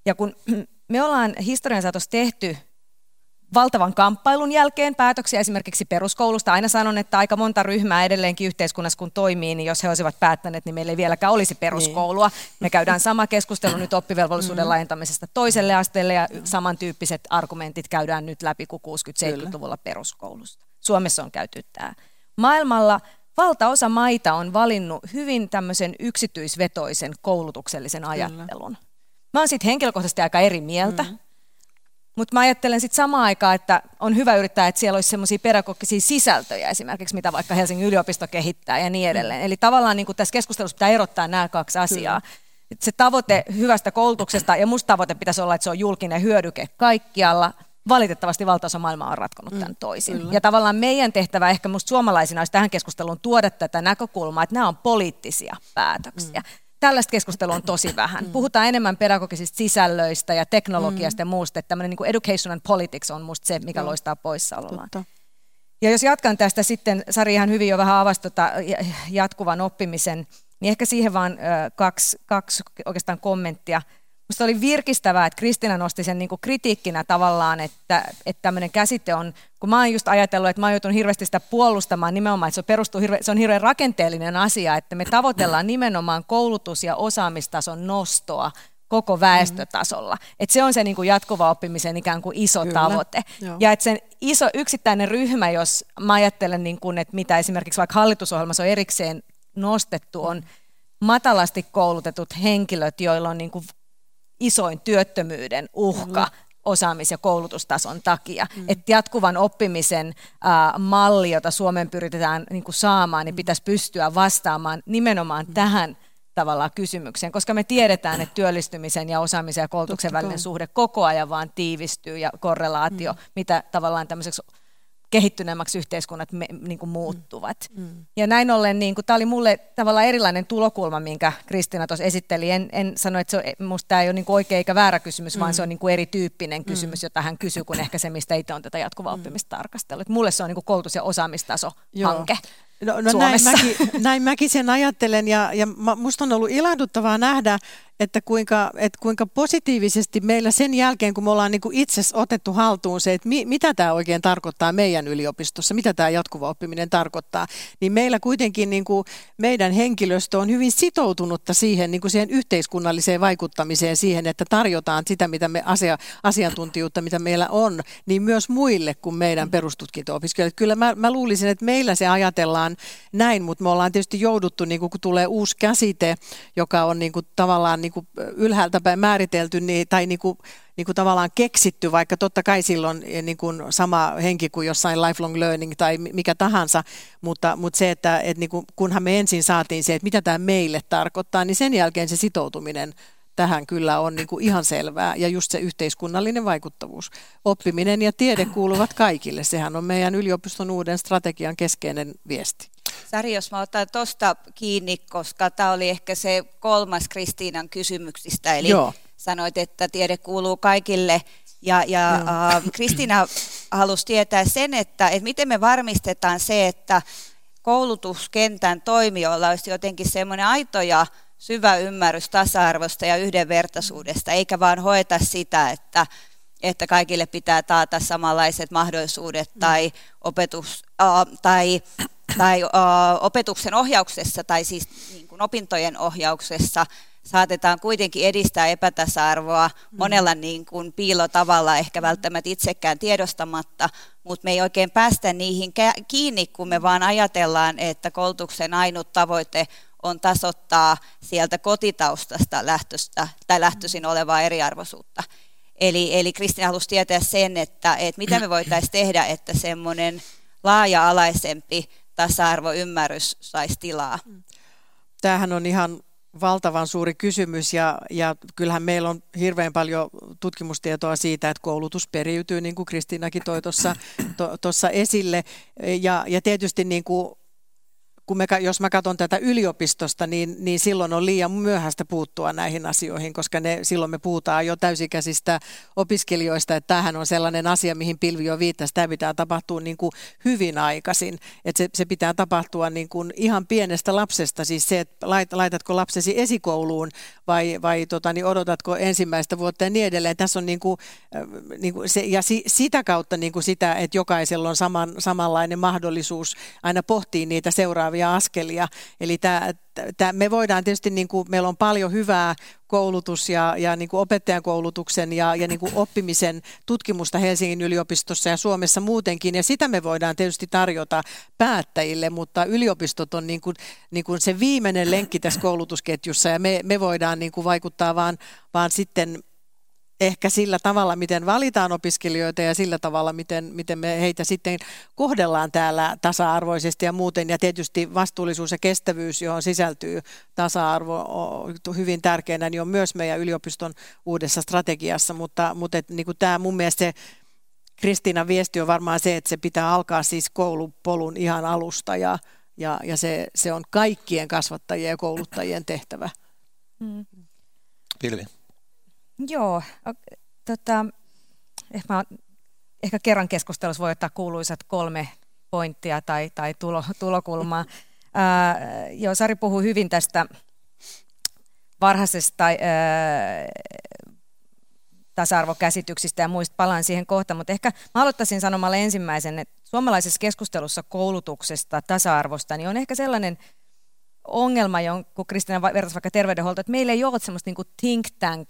Ja kun <clears throat> me ollaan historian saatossa tehty valtavan kamppailun jälkeen päätöksiä esimerkiksi peruskoulusta. Aina sanon, että aika monta ryhmää edelleenkin yhteiskunnassa kun toimii, niin jos he olisivat päättäneet, niin meillä ei vieläkään olisi peruskoulua. Niin. Me käydään sama keskustelu nyt oppivelvollisuuden mm. laajentamisesta toiselle asteelle ja samantyyppiset argumentit käydään nyt läpi kuin 60-70-luvulla peruskoulusta. Suomessa on käyty tämä. Maailmalla valtaosa maita on valinnut hyvin tämmöisen yksityisvetoisen koulutuksellisen ajattelun. Kyllä. Mä oon sitten henkilökohtaisesti aika eri mieltä. Mm. Mutta mä ajattelen sitten samaan aikaan, että on hyvä yrittää, että siellä olisi semmoisia pedagogisia sisältöjä esimerkiksi, mitä vaikka Helsingin yliopisto kehittää ja niin edelleen. Mm. Eli tavallaan niin tässä keskustelussa pitää erottaa nämä kaksi asiaa. Kyllä. Se tavoite hyvästä koulutuksesta, ja musta tavoite pitäisi olla, että se on julkinen hyödyke kaikkialla. Valitettavasti valtaosa maailmaa on ratkonut tämän mm, toisin. Kyllä. Ja tavallaan meidän tehtävä ehkä musta suomalaisina olisi tähän keskusteluun tuoda tätä näkökulmaa, että nämä on poliittisia päätöksiä. Mm tällaista keskustelua on tosi vähän. Mm. Puhutaan enemmän pedagogisista sisällöistä ja teknologiasta mm. ja muusta. Että tämmöinen niin education and politics on musta se, mikä no. loistaa poissaolollaan. Totta. Ja jos jatkan tästä sitten, Sari ihan hyvin jo vähän avasi tota jatkuvan oppimisen, niin ehkä siihen vaan kaksi, kaksi oikeastaan kommenttia. Minusta oli virkistävää, että Kristina nosti sen niin kuin kritiikkinä tavallaan, että, että tämmöinen käsite on, kun mä oon just ajatellut, että mä oon joutunut hirveästi sitä puolustamaan nimenomaan, että se, perustuu hirve, se on hirveän rakenteellinen asia, että me tavoitellaan nimenomaan koulutus- ja osaamistason nostoa koko väestötasolla. Mm. Että se on se niin kuin jatkuva oppimisen ikään kuin iso Kyllä. tavoite. Joo. Ja että sen iso yksittäinen ryhmä, jos mä ajattelen, niin kuin, että mitä esimerkiksi vaikka hallitusohjelmassa on erikseen nostettu, on matalasti koulutetut henkilöt, joilla on niin kuin isoin työttömyyden uhka mm. osaamis- ja koulutustason takia. Mm. Että jatkuvan oppimisen äh, malli, jota Suomen pyritään niin kuin saamaan, niin pitäisi pystyä vastaamaan nimenomaan mm. tähän tavallaan kysymykseen, koska me tiedetään, että työllistymisen ja osaamisen ja koulutuksen välinen suhde koko ajan vaan tiivistyy ja korrelaatio, mm. mitä tavallaan tämmöiseksi kehittyneemmäksi yhteiskunnat me, niin kuin muuttuvat. Mm. mm. Ja näin ollen, niin kuin, tämä oli mulle tavallaan erilainen tulokulma, minkä Kristina tuossa esitteli. En, en sano, että se on, musta tämä ei ole niin kuin oikea eikä väärä kysymys, mm. vaan se on niin kuin erityyppinen kysymys, mm. jota hän kysyy, kun ehkä se, mistä itse on tätä jatkuvaa mm. oppimista tarkastellut. Mulle se on niin kuin koulutus- ja osaamistaso Joo. No, no näin, mäkin, näin mäkin sen ajattelen ja, ja musta on ollut ilahduttavaa nähdä, että kuinka, että kuinka positiivisesti meillä sen jälkeen, kun me ollaan niin itse otettu haltuun se, että mi, mitä tämä oikein tarkoittaa meidän yliopistossa, mitä tämä jatkuva oppiminen tarkoittaa, niin meillä kuitenkin niin kuin meidän henkilöstö on hyvin sitoutunutta siihen, niin kuin siihen yhteiskunnalliseen vaikuttamiseen, siihen, että tarjotaan sitä, mitä me asia, asiantuntijuutta, mitä meillä on, niin myös muille kuin meidän perustutkinto-opiskelijoille. Kyllä mä, mä luulisin, että meillä se ajatellaan näin, mutta me ollaan tietysti jouduttu, niin kun tulee uusi käsite, joka on niin kuin, tavallaan niin kuin ylhäältä päin määritelty niin, tai niin kuin, niin kuin tavallaan keksitty, vaikka totta kai silloin eh, niin kuin sama henki kuin jossain lifelong learning tai mikä tahansa, mutta, mutta se, että, että niin kuin, kunhan me ensin saatiin se, että mitä tämä meille tarkoittaa, niin sen jälkeen se sitoutuminen tähän kyllä on niin kuin ihan selvää. Ja just se yhteiskunnallinen vaikuttavuus. Oppiminen ja tiede kuuluvat kaikille. Sehän on meidän yliopiston uuden strategian keskeinen viesti. Sari, jos mä otan tuosta kiinni, koska tämä oli ehkä se kolmas Kristiinan kysymyksistä, eli Joo. sanoit, että tiede kuuluu kaikille. Ja, ja äh, Kristiina halusi tietää sen, että, että miten me varmistetaan se, että koulutuskentän toimijoilla olisi jotenkin semmoinen aito ja syvä ymmärrys tasa-arvosta ja yhdenvertaisuudesta, eikä vaan hoeta sitä, että, että kaikille pitää taata samanlaiset mahdollisuudet tai, opetus, äh, tai tai uh, opetuksen ohjauksessa tai siis niin kuin opintojen ohjauksessa saatetaan kuitenkin edistää epätasa-arvoa mm. monella niin kuin piilotavalla, ehkä välttämättä itsekään tiedostamatta, mutta me ei oikein päästä niihin kiinni, kun me vaan ajatellaan, että koulutuksen ainut tavoite on tasottaa sieltä kotitaustasta lähtöstä, tai lähtöisin olevaa eriarvoisuutta. Eli, eli Kristina halusi tietää sen, että, että mitä me voitaisiin tehdä, että semmoinen laaja-alaisempi tasa-arvoymmärrys saisi tilaa. Tämähän on ihan valtavan suuri kysymys ja, ja kyllähän meillä on hirveän paljon tutkimustietoa siitä, että koulutus periytyy, niin kuin Kristiinakin toi tuossa to, esille. Ja, ja tietysti niin kuin kun me, jos mä katson tätä yliopistosta, niin, niin silloin on liian myöhäistä puuttua näihin asioihin, koska ne, silloin me puhutaan jo täysikäisistä opiskelijoista, että tämähän on sellainen asia, mihin Pilvi jo viittasi, tämä pitää tapahtua niin kuin hyvin aikaisin, että se, se pitää tapahtua niin kuin ihan pienestä lapsesta, siis se, että lait, laitatko lapsesi esikouluun vai, vai tota, niin odotatko ensimmäistä vuotta ja niin edelleen. Tässä on niin kuin, äh, niin kuin se, ja si, sitä kautta niin kuin sitä, että jokaisella on saman, samanlainen mahdollisuus aina pohtia niitä seuraavia seuraavia askelia. Eli tämä, tämä, me voidaan tietysti, niin kuin, meillä on paljon hyvää koulutus- ja, ja niin kuin opettajan koulutuksen ja, ja niin kuin oppimisen tutkimusta Helsingin yliopistossa ja Suomessa muutenkin, ja sitä me voidaan tietysti tarjota päättäjille, mutta yliopistot on niin kuin, niin kuin se viimeinen lenkki tässä koulutusketjussa, ja me, me voidaan niin kuin vaikuttaa vaan, vaan sitten ehkä sillä tavalla, miten valitaan opiskelijoita ja sillä tavalla, miten, miten me heitä sitten kohdellaan täällä tasa-arvoisesti ja muuten. Ja tietysti vastuullisuus ja kestävyys, johon sisältyy tasa-arvo hyvin tärkeänä, niin on myös meidän yliopiston uudessa strategiassa. Mutta, mutta et, niin kuin tämä mun mielestä se Kristiinan viesti on varmaan se, että se pitää alkaa siis koulupolun ihan alusta ja, ja, ja se, se on kaikkien kasvattajien ja kouluttajien tehtävä. Mm. Pilvi. Joo, tota, ehkä, ehkä kerran keskustelussa voi ottaa kuuluisat kolme pointtia tai, tai tulo, tulokulmaa. Ää, joo, Sari puhui hyvin tästä varhaisesta ää, tasa-arvokäsityksistä ja muista, palaan siihen kohta, mutta ehkä mä aloittaisin sanomalla ensimmäisen, että suomalaisessa keskustelussa koulutuksesta, tasa-arvosta, niin on ehkä sellainen ongelma, kun Kristina vertaisi vaikka terveydenhuolto, että meillä ei ole semmoista niin think tank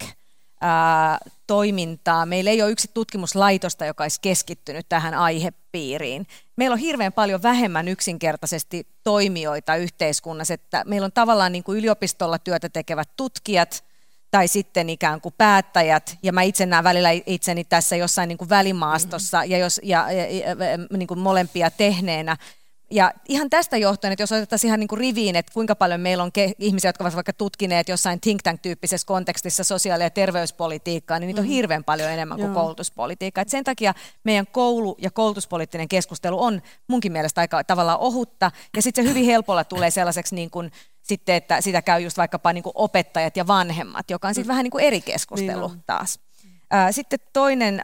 ää, toimintaa. Meillä ei ole yksi tutkimuslaitosta, joka olisi keskittynyt tähän aihepiiriin. Meillä on hirveän paljon vähemmän yksinkertaisesti toimijoita yhteiskunnassa, että meillä on tavallaan niin kuin yliopistolla työtä tekevät tutkijat tai sitten ikään kuin päättäjät, ja mä itse näen välillä itseni tässä jossain niin kuin välimaastossa, mm-hmm. ja, jos, ja, ja, ja niin kuin molempia tehneenä, ja ihan tästä johtuen, että jos otettaisiin ihan niin kuin riviin, että kuinka paljon meillä on ke- ihmisiä, jotka ovat vaikka tutkineet jossain think tank-tyyppisessä kontekstissa sosiaali- ja terveyspolitiikkaa, niin niitä on mm. hirveän paljon enemmän kuin Joo. koulutuspolitiikkaa. Et sen takia meidän koulu- ja koulutuspoliittinen keskustelu on munkin mielestä aika tavallaan ohutta, ja sitten se hyvin helpolla tulee sellaiseksi niin kuin, sitten, että sitä käy just vaikkapa niin kuin opettajat ja vanhemmat, joka on sitten mm. vähän niin kuin eri keskustelu niin taas. Sitten toinen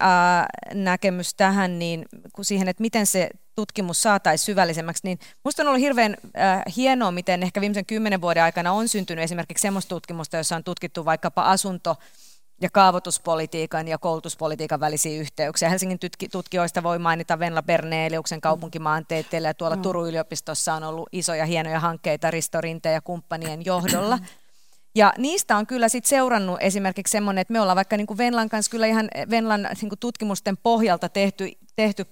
näkemys tähän, niin siihen, että miten se tutkimus saataisiin syvällisemmäksi, niin minusta on ollut hirveän hienoa, miten ehkä viimeisen kymmenen vuoden aikana on syntynyt esimerkiksi semmoista tutkimusta, jossa on tutkittu vaikkapa asunto- ja kaavoituspolitiikan ja koulutuspolitiikan välisiä yhteyksiä. Helsingin tutkijoista voi mainita Venla Berneeliuksen kaupunkimaantieteellä ja tuolla Turun yliopistossa on ollut isoja hienoja hankkeita Risto Rinteen ja kumppanien johdolla. <clears throat> Ja niistä on kyllä sit seurannut esimerkiksi semmoinen, että me ollaan vaikka niin kuin Venlan kanssa kyllä ihan Venlan niin kuin tutkimusten pohjalta tehty, tehty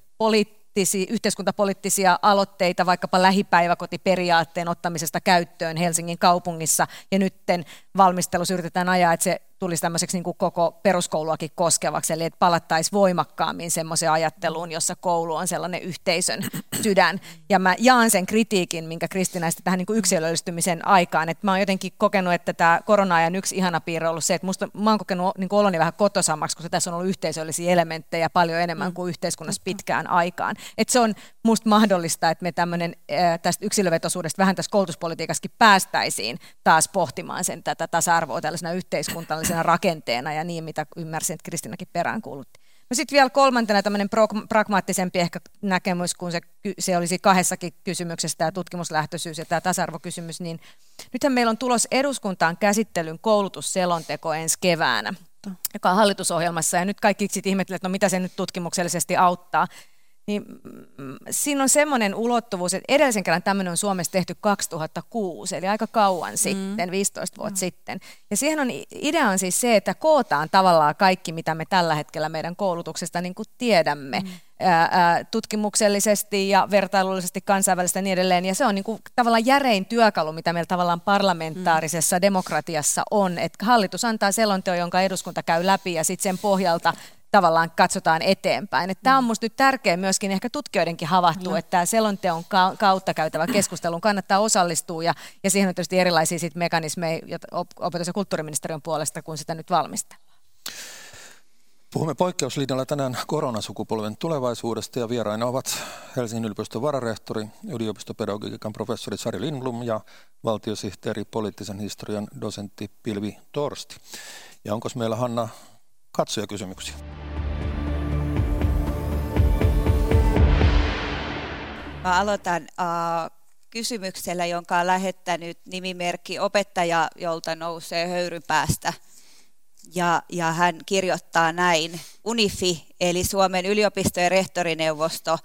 poliittisia, yhteiskuntapoliittisia aloitteita vaikkapa lähipäiväkotiperiaatteen ottamisesta käyttöön Helsingin kaupungissa. Ja nytten valmistelussa yritetään ajaa, että se tulisi tämmöiseksi niin kuin koko peruskouluakin koskevaksi, eli että palattaisiin voimakkaammin semmoiseen ajatteluun, jossa koulu on sellainen yhteisön <clears throat> sydän. Ja mä jaan sen kritiikin, minkä Kristina tähän niin kuin yksilöllistymisen aikaan, että mä oon jotenkin kokenut, että tämä korona-ajan yksi ihana piirre on ollut se, että musta, mä oon kokenut niin kuin oloni vähän kotosammaksi, koska tässä on ollut yhteisöllisiä elementtejä paljon enemmän mm. kuin yhteiskunnassa pitkään aikaan. Että se on musta mahdollista, että me tämmöinen tästä yksilövetoisuudesta vähän tässä koulutuspolitiikassakin päästäisiin taas pohtimaan sen tätä tasa-arvoa tällaisena yhteiskunnallisena rakenteena ja niin, mitä ymmärsin, että Kristinakin peräänkuulutti. No sitten vielä kolmantena tämmöinen pragmaattisempi ehkä näkemys, kun se, se olisi kahdessakin kysymyksessä tämä tutkimuslähtöisyys ja tämä tasa-arvokysymys, niin nythän meillä on tulos eduskuntaan käsittelyn koulutusselonteko ensi keväänä, joka on hallitusohjelmassa, ja nyt kaikki sitten ihmettelevät, että no mitä se nyt tutkimuksellisesti auttaa niin mm, siinä on semmoinen ulottuvuus, että edellisen kerran tämmöinen on Suomessa tehty 2006, eli aika kauan mm. sitten, 15 vuotta mm. sitten. Ja siihen on, idea on siis se, että kootaan tavallaan kaikki, mitä me tällä hetkellä meidän koulutuksesta niin kuin tiedämme. Mm tutkimuksellisesti ja vertailullisesti kansainvälisesti ja niin edelleen. Ja se on niin kuin tavallaan järein työkalu, mitä meillä tavallaan parlamentaarisessa mm. demokratiassa on, että hallitus antaa selonteon, jonka eduskunta käy läpi ja sitten sen pohjalta tavallaan katsotaan eteenpäin. Että tämä on minusta nyt tärkeä myöskin ehkä tutkijoidenkin havahtua, no. että tämä selonteon kautta käytävä keskustelun kannattaa osallistua ja, ja siihen on tietysti erilaisia sit mekanismeja opetus- ja kulttuuriministeriön puolesta, kun sitä nyt valmistellaan. Puhumme poikkeuslinjalla tänään koronasukupolven tulevaisuudesta ja vieraina ovat Helsingin yliopiston vararehtori, yliopistopedagogiikan professori Sari Lindblom ja valtiosihteeri poliittisen historian dosentti Pilvi Torsti. Ja onko meillä Hanna katsojakysymyksiä? Mä aloitan uh, kysymyksellä, jonka on lähettänyt nimimerkki opettaja, jolta nousee höyrypäästä. Ja, ja hän kirjoittaa näin, UNIFI, eli Suomen yliopistojen rehtorineuvosto,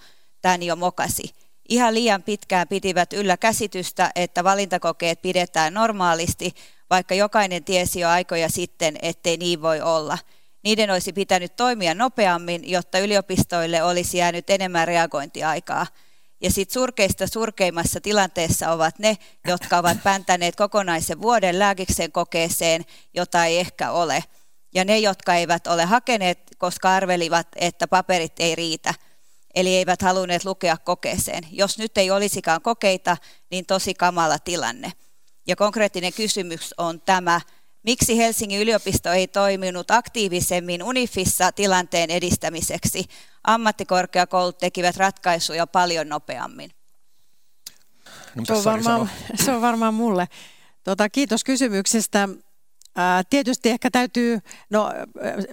tämän jo mokasi. Ihan liian pitkään pitivät yllä käsitystä, että valintakokeet pidetään normaalisti, vaikka jokainen tiesi jo aikoja sitten, ettei niin voi olla. Niiden olisi pitänyt toimia nopeammin, jotta yliopistoille olisi jäänyt enemmän reagointiaikaa. Ja sitten surkeista surkeimmassa tilanteessa ovat ne, jotka ovat päntäneet kokonaisen vuoden lääkiksen kokeeseen, jota ei ehkä ole. Ja ne, jotka eivät ole hakeneet, koska arvelivat, että paperit ei riitä. Eli eivät halunneet lukea kokeeseen. Jos nyt ei olisikaan kokeita, niin tosi kamala tilanne. Ja konkreettinen kysymys on tämä, miksi Helsingin yliopisto ei toiminut aktiivisemmin UNIFissa tilanteen edistämiseksi? Ammattikorkeakoulut tekivät ratkaisuja paljon nopeammin. No, se, on varmaan, <laughs> se on varmaan mulle. Tota, kiitos kysymyksestä. Tietysti ehkä täytyy, no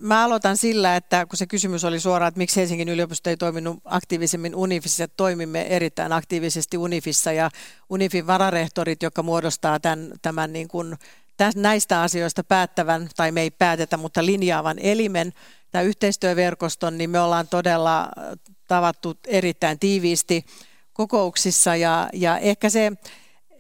mä aloitan sillä, että kun se kysymys oli suoraan, että miksi Helsingin yliopisto ei toiminut aktiivisemmin Unifissa, toimimme erittäin aktiivisesti Unifissa ja Unifin vararehtorit, jotka muodostaa tämän, tämän niin kuin, näistä asioista päättävän, tai me ei päätetä, mutta linjaavan elimen, tämä yhteistyöverkoston, niin me ollaan todella tavattu erittäin tiiviisti kokouksissa ja, ja ehkä se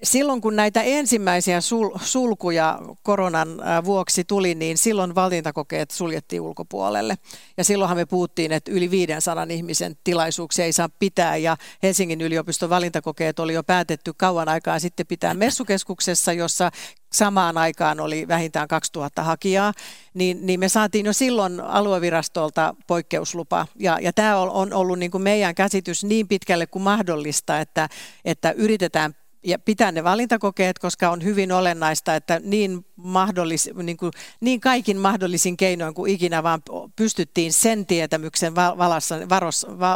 silloin kun näitä ensimmäisiä sul, sulkuja koronan vuoksi tuli, niin silloin valintakokeet suljettiin ulkopuolelle. Ja silloinhan me puhuttiin, että yli 500 ihmisen tilaisuuksia ei saa pitää ja Helsingin yliopiston valintakokeet oli jo päätetty kauan aikaa sitten pitää messukeskuksessa, jossa samaan aikaan oli vähintään 2000 hakijaa, niin, niin me saatiin jo silloin aluevirastolta poikkeuslupa. Ja, ja tämä on, on ollut niin kuin meidän käsitys niin pitkälle kuin mahdollista, että, että yritetään ja pitää ne valintakokeet, koska on hyvin olennaista, että niin, mahdollis, niin, kuin, niin kaikin mahdollisin keinoin kuin ikinä vaan pystyttiin sen tietämyksen valossa,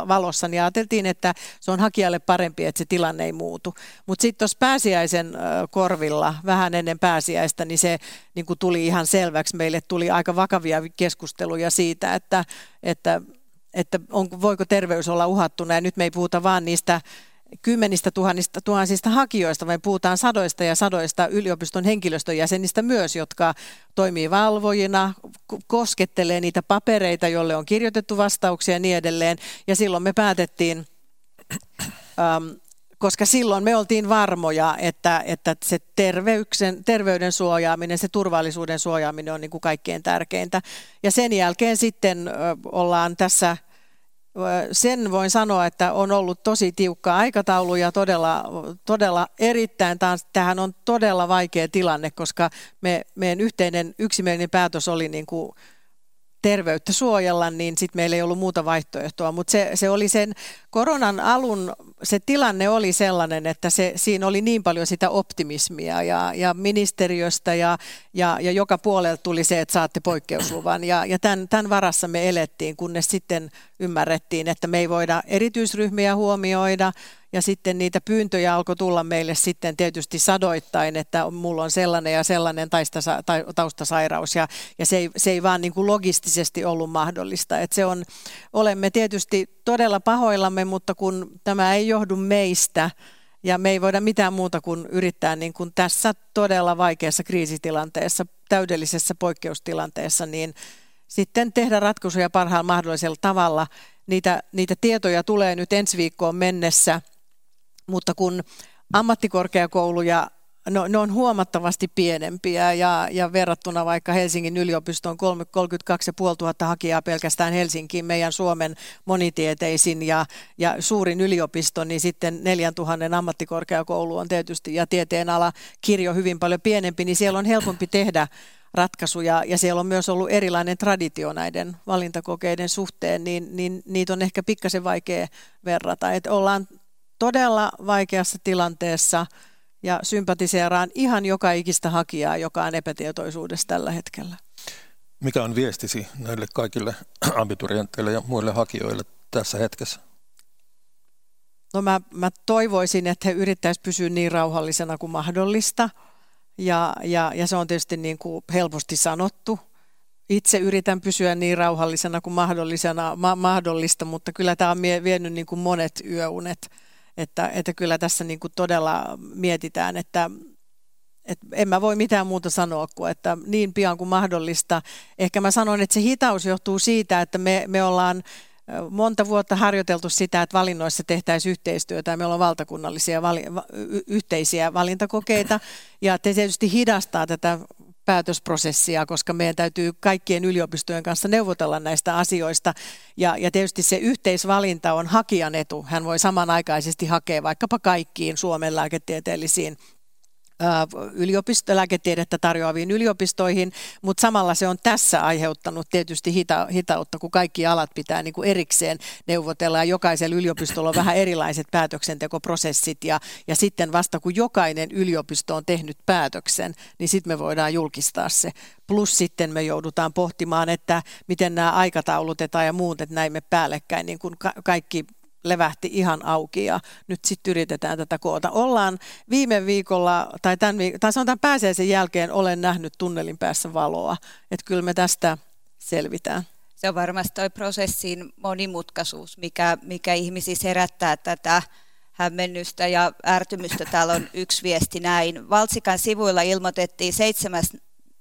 valossa, niin ajateltiin, että se on hakijalle parempi, että se tilanne ei muutu. Mutta sitten tuossa pääsiäisen korvilla, vähän ennen pääsiäistä, niin se niin kuin tuli ihan selväksi. Meille tuli aika vakavia keskusteluja siitä, että, että että on, voiko terveys olla uhattuna, ja nyt me ei puhuta vaan niistä kymmenistä tuhannista, tuhansista hakijoista, vai puhutaan sadoista ja sadoista yliopiston henkilöstön jäsenistä myös, jotka toimii valvojina, koskettelee niitä papereita, joille on kirjoitettu vastauksia ja niin edelleen. Ja silloin me päätettiin, <clears throat> ähm, koska silloin me oltiin varmoja, että, että se terveyksen, terveyden suojaaminen, se turvallisuuden suojaaminen on niin kuin kaikkein tärkeintä. Ja sen jälkeen sitten ollaan tässä – sen voin sanoa, että on ollut tosi tiukka aikataulu ja todella, todella erittäin, tähän on todella vaikea tilanne, koska me, meidän yhteinen yksimielinen päätös oli niin kuin terveyttä suojella, niin sitten meillä ei ollut muuta vaihtoehtoa. Mutta se, se oli sen koronan alun, se tilanne oli sellainen, että se, siinä oli niin paljon sitä optimismia ja, ja ministeriöstä ja, ja, ja joka puolelta tuli se, että saatte poikkeusluvan. Ja, ja tämän, tämän varassa me elettiin, kunnes sitten ymmärrettiin, että me ei voida erityisryhmiä huomioida, ja sitten niitä pyyntöjä alkoi tulla meille sitten tietysti sadoittain, että mulla on sellainen ja sellainen taustasairaus ja, ja se, ei, se ei vaan niin kuin logistisesti ollut mahdollista. Et se on, olemme tietysti todella pahoillamme, mutta kun tämä ei johdu meistä, ja me ei voida mitään muuta kuin yrittää niin kuin tässä todella vaikeassa kriisitilanteessa, täydellisessä poikkeustilanteessa, niin sitten tehdä ratkaisuja parhaalla mahdollisella tavalla. Niitä, niitä tietoja tulee nyt ensi viikkoon mennessä mutta kun ammattikorkeakouluja No, ne on huomattavasti pienempiä ja, ja verrattuna vaikka Helsingin yliopistoon 32 500 hakijaa pelkästään Helsinkiin, meidän Suomen monitieteisin ja, ja suurin yliopisto, niin sitten 4000 ammattikorkeakoulu on tietysti ja tieteen ala kirjo hyvin paljon pienempi, niin siellä on helpompi tehdä ratkaisuja, ja siellä on myös ollut erilainen traditio näiden valintakokeiden suhteen, niin, niin niitä on ehkä pikkasen vaikea verrata. Että ollaan todella vaikeassa tilanteessa ja sympatiseeraan ihan joka ikistä hakijaa, joka on epätietoisuudessa tällä hetkellä. Mikä on viestisi näille kaikille <clears throat> abiturienteille ja muille hakijoille tässä hetkessä? No mä, mä toivoisin, että he yrittäisivät pysyä niin rauhallisena kuin mahdollista. Ja, ja, ja se on tietysti niin kuin helposti sanottu. Itse yritän pysyä niin rauhallisena kuin mahdollisena, ma- mahdollista, mutta kyllä tämä on vienyt niin kuin monet yöunet. Että, että kyllä tässä niin kuin todella mietitään, että, että en mä voi mitään muuta sanoa kuin, että niin pian kuin mahdollista. Ehkä mä sanon, että se hitaus johtuu siitä, että me, me ollaan monta vuotta harjoiteltu sitä, että valinnoissa tehtäisiin yhteistyötä ja meillä on valtakunnallisia vali, va, yhteisiä valintakokeita ja te tietysti hidastaa tätä päätösprosessia, koska meidän täytyy kaikkien yliopistojen kanssa neuvotella näistä asioista. Ja, ja tietysti se yhteisvalinta on hakijan etu. Hän voi samanaikaisesti hakea vaikkapa kaikkiin Suomen lääketieteellisiin yliopistolääketiedettä tarjoaviin yliopistoihin, mutta samalla se on tässä aiheuttanut tietysti hita, hitautta, kun kaikki alat pitää niin kuin erikseen neuvotella ja jokaisella yliopistolla on vähän erilaiset päätöksentekoprosessit ja, ja sitten vasta kun jokainen yliopisto on tehnyt päätöksen, niin sitten me voidaan julkistaa se. Plus sitten me joudutaan pohtimaan, että miten nämä aikataulutetaan ja muut, että näin me päällekkäin, niin kuin ka- kaikki levähti ihan auki ja nyt sitten yritetään tätä koota. Ollaan viime viikolla, tai, tämän, tai sanotaan pääsiäisen jälkeen, olen nähnyt tunnelin päässä valoa, että kyllä me tästä selvitään. Se on varmasti tuo prosessin monimutkaisuus, mikä, mikä ihmisissä herättää tätä hämmennystä ja ärtymystä. Täällä on yksi viesti näin. Valtsikan sivuilla ilmoitettiin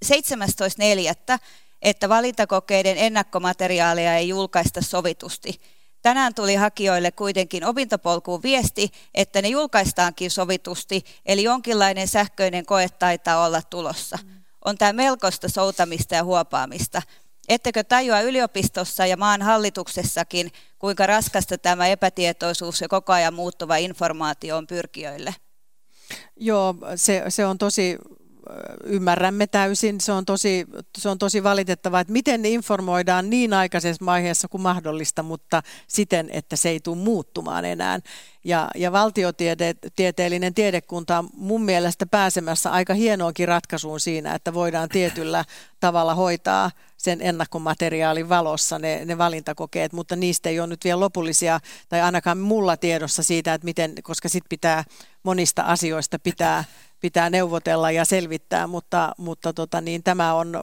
17.4., että valintakokeiden ennakkomateriaalia ei julkaista sovitusti. Tänään tuli hakijoille kuitenkin opintopolkuun viesti, että ne julkaistaankin sovitusti, eli jonkinlainen sähköinen koe taitaa olla tulossa. On tämä melkoista soutamista ja huopaamista. Ettekö tajua yliopistossa ja maan hallituksessakin, kuinka raskasta tämä epätietoisuus ja koko ajan muuttuva informaatio on pyrkijöille? Joo, se, se on tosi ymmärrämme täysin. Se on, tosi, se on tosi valitettavaa, että miten ne informoidaan niin aikaisessa vaiheessa kuin mahdollista, mutta siten, että se ei tule muuttumaan enää. Ja, ja valtiotieteellinen tiedekunta on mun mielestä pääsemässä aika hienoonkin ratkaisuun siinä, että voidaan tietyllä tavalla hoitaa sen ennakkomateriaalin valossa ne, ne valintakokeet, mutta niistä ei ole nyt vielä lopullisia, tai ainakaan mulla tiedossa siitä, että miten, koska sitten pitää monista asioista pitää pitää neuvotella ja selvittää, mutta, mutta tota, niin tämä on,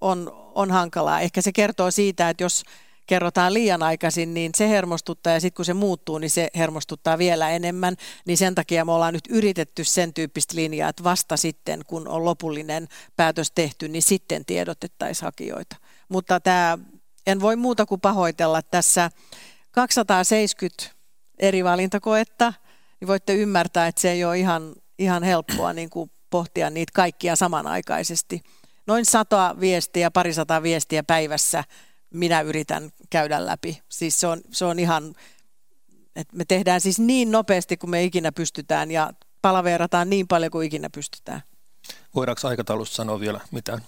on, on hankalaa. Ehkä se kertoo siitä, että jos kerrotaan liian aikaisin, niin se hermostuttaa ja sitten kun se muuttuu, niin se hermostuttaa vielä enemmän. Niin sen takia me ollaan nyt yritetty sen tyyppistä linjaa, että vasta sitten, kun on lopullinen päätös tehty, niin sitten tiedotettaisiin hakijoita. Mutta tämä, en voi muuta kuin pahoitella tässä 270 eri valintakoetta, niin voitte ymmärtää, että se ei ole ihan ihan helppoa niin kuin pohtia niitä kaikkia samanaikaisesti. Noin sata viestiä, parisataa viestiä päivässä minä yritän käydä läpi. Siis se on, se on ihan, että me tehdään siis niin nopeasti kuin me ikinä pystytään ja palaveerataan niin paljon kuin ikinä pystytään. Voidaanko aikataulusta sanoa vielä mitään?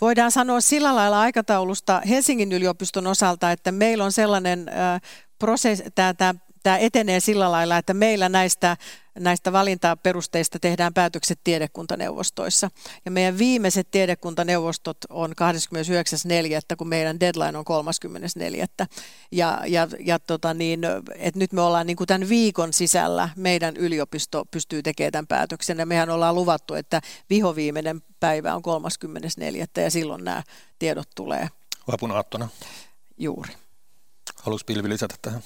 Voidaan sanoa sillä lailla aikataulusta Helsingin yliopiston osalta, että meillä on sellainen äh, prosessi, tämä tämä etenee sillä lailla, että meillä näistä, näistä valintaperusteista tehdään päätökset tiedekuntaneuvostoissa. Ja meidän viimeiset tiedekuntaneuvostot on 29.4., kun meidän deadline on 34. Ja, ja, ja tota niin, et nyt me ollaan niin kuin tämän viikon sisällä, meidän yliopisto pystyy tekemään tämän päätöksen. Ja mehän ollaan luvattu, että vihoviimeinen päivä on 34. ja silloin nämä tiedot tulee. Vapun aattona. Juuri. Haluaisi Pilvi lisätä tähän?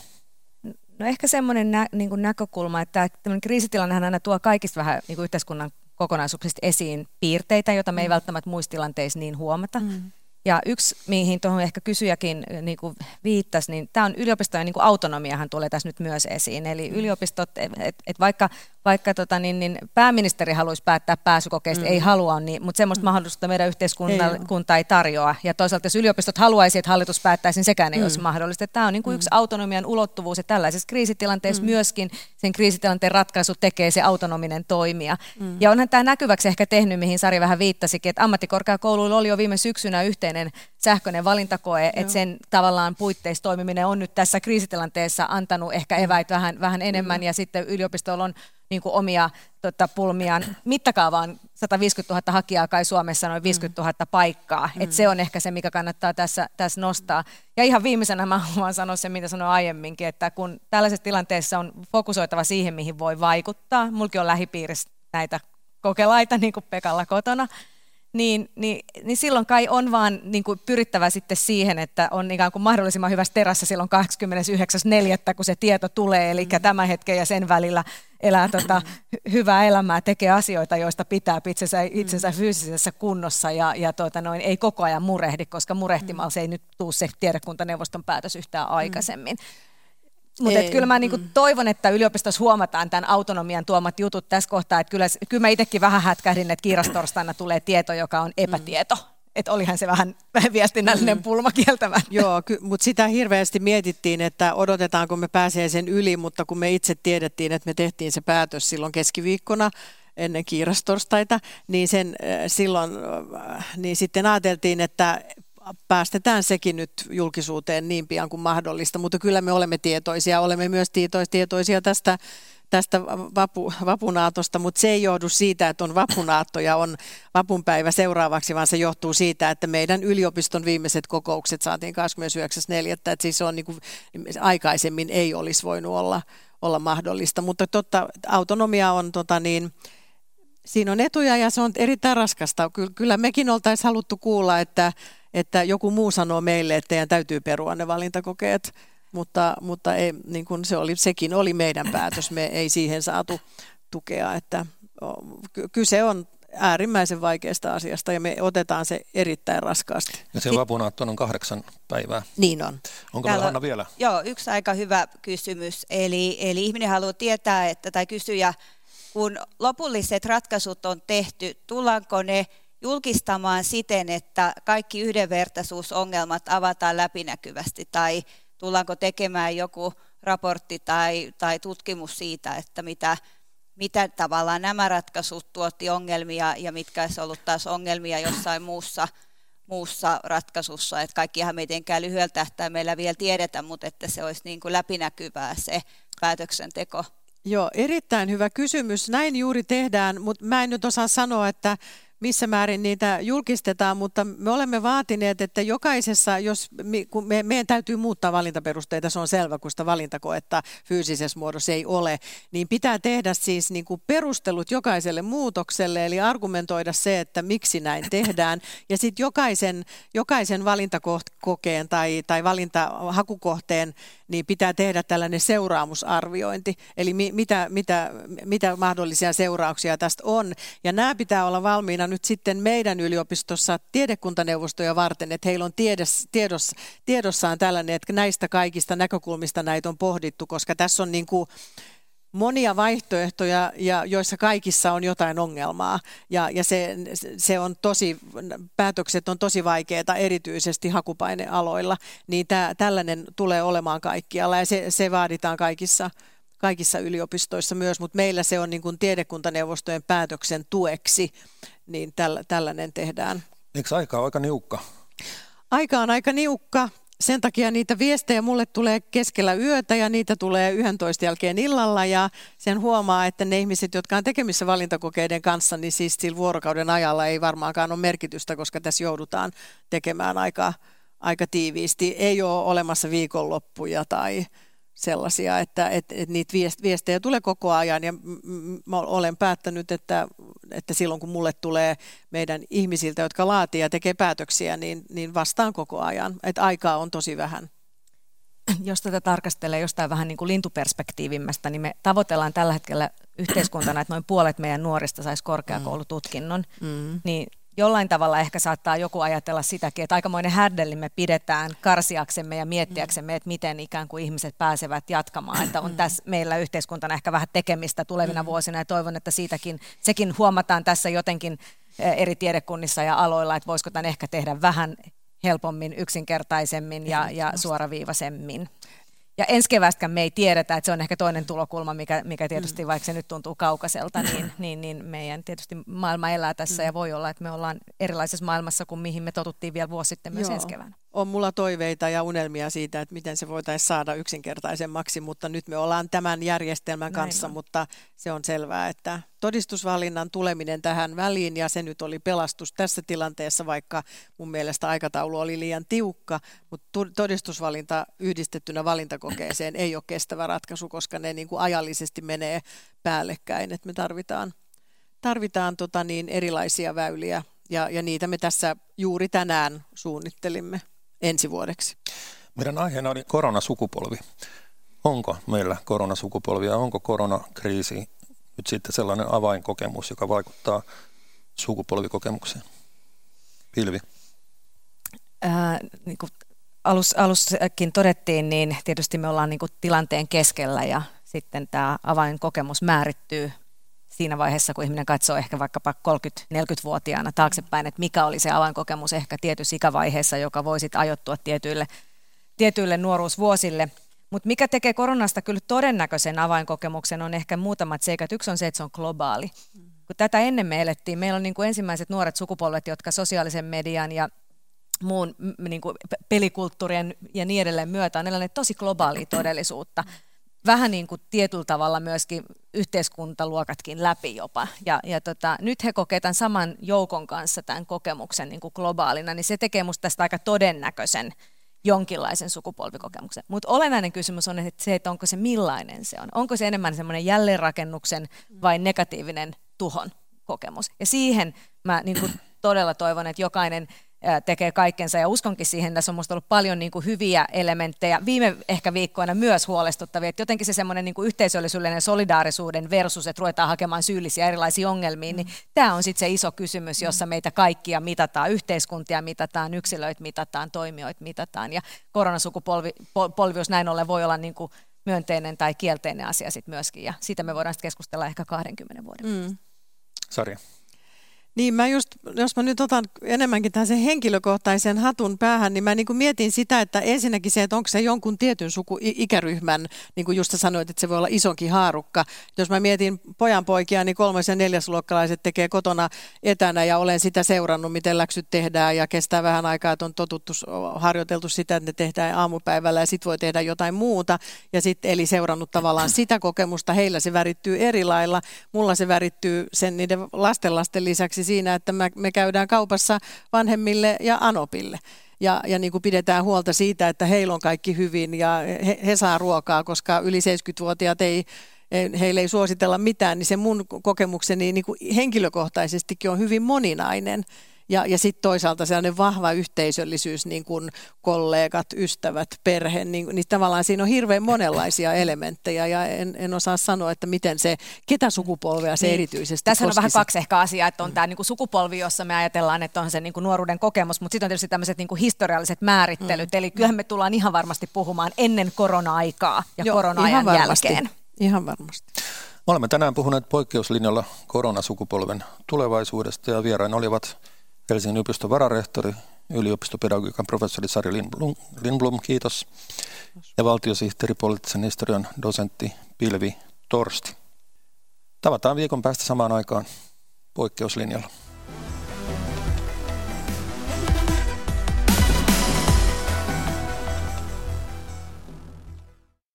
No ehkä semmoinen nä, niin kuin näkökulma, että tämmöinen kriisitilannehan aina tuo kaikista vähän niin kuin yhteiskunnan kokonaisuuksista esiin piirteitä, joita me ei mm. välttämättä muissa tilanteissa niin huomata. Mm. Ja yksi, mihin tuohon ehkä kysyjäkin niin kuin viittasi, niin tämä on yliopistojen niin kuin autonomiahan tulee tässä nyt myös esiin. Eli mm. yliopistot, että et vaikka, vaikka tota, niin, niin pääministeri haluaisi päättää pääsykokeista, mm. ei halua, niin, mutta semmoista mm. mahdollisuutta meidän yhteiskunta ei, ei tarjoa. Ja toisaalta jos yliopistot haluaisi, että hallitus päättäisi, niin sekään ei mm. olisi mahdollista. Tämä on niin kuin mm. yksi autonomian ulottuvuus ja tällaisessa kriisitilanteessa mm. myöskin sen kriisitilanteen ratkaisu tekee se autonominen toimija. Mm. Ja onhan tämä näkyväksi ehkä tehnyt, mihin Sari vähän viittasikin, että ammattikorkeakouluilla oli jo viime syksynä yhteinen sähköinen valintakoe, Joo. että sen tavallaan puitteissa toimiminen on nyt tässä kriisitilanteessa antanut ehkä mm. eväitä vähän, vähän enemmän mm. ja sitten yliopistolla on niin kuin omia tota, pulmiaan. Mittakaavaan 150 000 hakijaa kai Suomessa noin 50 000 paikkaa. Mm. Et se on ehkä se, mikä kannattaa tässä, tässä nostaa. Ja ihan viimeisenä mä <laughs> haluan sanoa sen, mitä sanoin aiemminkin, että kun tällaisessa tilanteessa on fokusoitava siihen, mihin voi vaikuttaa. Mulki on lähipiirissä näitä kokelaita, niin kuin Pekalla kotona niin, niin, niin silloin kai on vaan niin kuin pyrittävä sitten siihen, että on ikään kuin mahdollisimman hyvässä terässä silloin 29.4., kun se tieto tulee, eli mm. tämän hetken ja sen välillä elää tota, hyvää elämää, tekee asioita, joista pitää itsensä, itsensä mm. fyysisessä kunnossa ja, ja tuota noin, ei koko ajan murehdi, koska murehtimalla mm. se ei nyt tule se tiedekuntaneuvoston päätös yhtään mm. aikaisemmin. Mm. Mutta kyllä mä niinku mm. toivon, että yliopistossa huomataan tämän autonomian tuomat jutut tässä kohtaa. Että kyllä, kyllä mä itsekin vähän hätkähdin, että kiirastorstaina tulee tieto, joka on epätieto. Mm. Että olihan se vähän <laughs> viestinnällinen mm. pulma kieltämättä. <laughs> Joo, ky- mutta sitä hirveästi mietittiin, että odotetaanko me pääsee sen yli, mutta kun me itse tiedettiin, että me tehtiin se päätös silloin keskiviikkona, ennen kiirastorstaita, niin, sen, äh, silloin, äh, niin sitten ajateltiin, että päästetään sekin nyt julkisuuteen niin pian kuin mahdollista, mutta kyllä me olemme tietoisia, olemme myös tietoisia tästä tästä vapu, vapunaatosta, mutta se ei johdu siitä, että on vapunaatto ja on vapunpäivä seuraavaksi, vaan se johtuu siitä, että meidän yliopiston viimeiset kokoukset saatiin 29.4., että siis on niin kuin, aikaisemmin ei olisi voinut olla, olla mahdollista, mutta totta, autonomia on tota niin, siinä on etuja ja se on erittäin raskasta. Kyllä mekin oltaisiin haluttu kuulla, että että joku muu sanoo meille, että teidän täytyy perua ne valintakokeet, mutta, mutta ei, niin kuin se oli, sekin oli meidän päätös, me ei siihen saatu tukea, että kyse on äärimmäisen vaikeasta asiasta ja me otetaan se erittäin raskaasti. Ja se vapunaatto on kahdeksan päivää. Niin on. Onko meillä Hanna vielä? Joo, yksi aika hyvä kysymys. Eli, eli ihminen haluaa tietää, että tai kysyjä, kun lopulliset ratkaisut on tehty, tullaanko ne julkistamaan siten, että kaikki yhdenvertaisuusongelmat avataan läpinäkyvästi tai tullaanko tekemään joku raportti tai, tai tutkimus siitä, että mitä, mitä tavallaan nämä ratkaisut tuotti ongelmia ja mitkä olisi ollut taas ongelmia jossain muussa, muussa ratkaisussa. Että kaikkihan me ei lyhyellä tähtäimellä vielä tiedetä, mutta että se olisi niin kuin läpinäkyvää se päätöksenteko. Joo, erittäin hyvä kysymys. Näin juuri tehdään, mutta mä en nyt osaa sanoa, että missä määrin niitä julkistetaan, mutta me olemme vaatineet, että jokaisessa, jos kun me, meidän täytyy muuttaa valintaperusteita, se on selvä, kun sitä valintakoetta fyysisessä muodossa ei ole, niin pitää tehdä siis niin kuin perustelut jokaiselle muutokselle, eli argumentoida se, että miksi näin tehdään, ja sitten jokaisen, jokaisen valintakokeen tai, tai valintahakukohteen niin pitää tehdä tällainen seuraamusarviointi, eli mi, mitä, mitä, mitä mahdollisia seurauksia tästä on, ja nämä pitää olla valmiina nyt sitten meidän yliopistossa tiedekuntaneuvostoja varten, että heillä on tiedes, tiedos, tiedossaan tällainen, että näistä kaikista näkökulmista näitä on pohdittu, koska tässä on niin kuin monia vaihtoehtoja, ja joissa kaikissa on jotain ongelmaa. Ja, ja se, se on tosi, päätökset on tosi vaikeita, erityisesti hakupainealoilla, niin tämä, tällainen tulee olemaan kaikkialla, ja se, se vaaditaan kaikissa, kaikissa yliopistoissa myös, mutta meillä se on niin kuin tiedekuntaneuvostojen päätöksen tueksi, niin täl, tällainen tehdään. Eikö aika ole aika niukka? Aika on aika niukka. Sen takia niitä viestejä mulle tulee keskellä yötä ja niitä tulee 11 jälkeen illalla ja sen huomaa, että ne ihmiset, jotka on tekemissä valintakokeiden kanssa, niin siis sillä vuorokauden ajalla ei varmaankaan ole merkitystä, koska tässä joudutaan tekemään aika, aika tiiviisti. Ei ole olemassa viikonloppuja tai, sellaisia, että, että, että niitä viestejä tulee koko ajan ja mä olen päättänyt, että, että silloin kun mulle tulee meidän ihmisiltä, jotka laatii ja tekee päätöksiä, niin, niin vastaan koko ajan, että aikaa on tosi vähän. Jos tätä tarkastelee jostain vähän niin kuin lintuperspektiivimmästä, niin me tavoitellaan tällä hetkellä yhteiskuntana, että noin puolet meidän nuorista saisi korkeakoulututkinnon, mm. niin jollain tavalla ehkä saattaa joku ajatella sitäkin, että aikamoinen härdelli me pidetään karsiaksemme ja miettiäksemme, että miten ikään kuin ihmiset pääsevät jatkamaan. Että on tässä meillä yhteiskuntana ehkä vähän tekemistä tulevina vuosina ja toivon, että siitäkin, sekin huomataan tässä jotenkin eri tiedekunnissa ja aloilla, että voisiko tämän ehkä tehdä vähän helpommin, yksinkertaisemmin ja, ja suoraviivaisemmin. Ja ensi kevästäkään me ei tiedetä, että se on ehkä toinen tulokulma, mikä, mikä tietysti, mm. vaikka se nyt tuntuu kaukaiselta, niin, <clears throat> niin, niin meidän tietysti maailma elää tässä mm. ja voi olla, että me ollaan erilaisessa maailmassa kuin mihin me totuttiin vielä vuosi sitten myös Joo. ensi keväänä on mulla toiveita ja unelmia siitä, että miten se voitaisiin saada yksinkertaisemmaksi, mutta nyt me ollaan tämän järjestelmän kanssa, Näin mutta se on selvää, että todistusvalinnan tuleminen tähän väliin ja se nyt oli pelastus tässä tilanteessa, vaikka mun mielestä aikataulu oli liian tiukka, mutta todistusvalinta yhdistettynä valintakokeeseen ei ole kestävä ratkaisu, koska ne niin kuin ajallisesti menee päällekkäin, että me tarvitaan, tarvitaan tota niin erilaisia väyliä ja, ja niitä me tässä juuri tänään suunnittelimme ensi vuodeksi. Meidän aiheena oli koronasukupolvi. Onko meillä koronasukupolvi ja onko koronakriisi nyt sitten sellainen avainkokemus, joka vaikuttaa sukupolvikokemukseen? Pilvi. Ää, niin kuin alus, alussakin todettiin, niin tietysti me ollaan niin kuin tilanteen keskellä ja sitten tämä avainkokemus määrittyy siinä vaiheessa, kun ihminen katsoo ehkä vaikkapa 30-40-vuotiaana taaksepäin, että mikä oli se avainkokemus ehkä tietyssä ikävaiheessa, joka voi sitten ajoittua tietyille, tietyille nuoruusvuosille. Mutta mikä tekee koronasta kyllä todennäköisen avainkokemuksen on ehkä muutamat seikat. Yksi on se, että se on globaali. Kun tätä ennen me elettiin, meillä on niin kuin ensimmäiset nuoret sukupolvet, jotka sosiaalisen median ja muun niin kuin pelikulttuurien ja niin edelleen myötä on eläneet tosi globaalia todellisuutta vähän niin kuin tietyllä tavalla myöskin yhteiskuntaluokatkin läpi jopa. Ja, ja tota, nyt he kokevat tämän saman joukon kanssa tämän kokemuksen niin kuin globaalina, niin se tekee musta tästä aika todennäköisen jonkinlaisen sukupolvikokemuksen. Mutta olennainen kysymys on että se, että onko se millainen se on. Onko se enemmän semmoinen jälleenrakennuksen vai negatiivinen tuhon kokemus. Ja siihen mä niin kuin todella toivon, että jokainen tekee kaikkensa ja uskonkin siihen, tässä on minusta ollut paljon niin kuin hyviä elementtejä, viime ehkä viikkoina myös huolestuttavia, että jotenkin se semmoinen niin yhteisöllisyyden ja solidaarisuuden versus, että ruvetaan hakemaan syyllisiä erilaisiin ongelmiin, niin mm. niin tämä on sitten se iso kysymys, jossa meitä kaikkia mitataan, yhteiskuntia mitataan, yksilöitä mitataan, toimijoita mitataan ja koronasukupolvius näin ollen voi olla niin kuin myönteinen tai kielteinen asia sitten myöskin ja siitä me voidaan sitten keskustella ehkä 20 vuoden. Mm. Sarja. Niin mä just, jos mä nyt otan enemmänkin tähän sen henkilökohtaisen hatun päähän, niin mä niin kuin mietin sitä, että ensinnäkin se, että onko se jonkun tietyn suku ikäryhmän, niin kuin just sanoit, että se voi olla isonkin haarukka. Jos mä mietin pojan poikia, niin kolmas- ja neljäsluokkalaiset tekee kotona etänä ja olen sitä seurannut, miten läksyt tehdään ja kestää vähän aikaa, että on totuttu, harjoiteltu sitä, että ne tehdään aamupäivällä ja sitten voi tehdä jotain muuta. Ja sitten eli seurannut tavallaan sitä kokemusta, heillä se värittyy eri lailla, mulla se värittyy sen niiden lastenlasten lisäksi esimerkiksi siinä, että me, käydään kaupassa vanhemmille ja anopille. Ja, ja niin kuin pidetään huolta siitä, että heillä on kaikki hyvin ja he, he saa ruokaa, koska yli 70-vuotiaat ei, heille ei suositella mitään, niin se mun kokemukseni niin kuin henkilökohtaisestikin on hyvin moninainen. Ja, ja sitten toisaalta sellainen vahva yhteisöllisyys, niin kuin kollegat, ystävät, perhe, niin, niin tavallaan siinä on hirveän monenlaisia <laughs> elementtejä ja en, en osaa sanoa, että miten se, ketä sukupolvea se niin. erityisesti Tässä on vähän kaksi ehkä asiaa, että on mm. tämä niin kuin sukupolvi, jossa me ajatellaan, että on se niin kuin nuoruuden kokemus, mutta sitten on tietysti tämmöiset niin kuin historialliset määrittelyt, mm. eli kyllähän me tullaan ihan varmasti puhumaan ennen korona-aikaa ja Joo, korona-ajan ihan jälkeen. Ihan varmasti. Me olemme tänään puhuneet poikkeuslinjalla koronasukupolven tulevaisuudesta ja vieraina olivat Helsingin yliopiston vararehtori, yliopistopedagogiikan professori Sari Lindblom, Lindblom, kiitos. Ja valtiosihteeri poliittisen historian dosentti Pilvi Torsti. Tavataan viikon päästä samaan aikaan poikkeuslinjalla.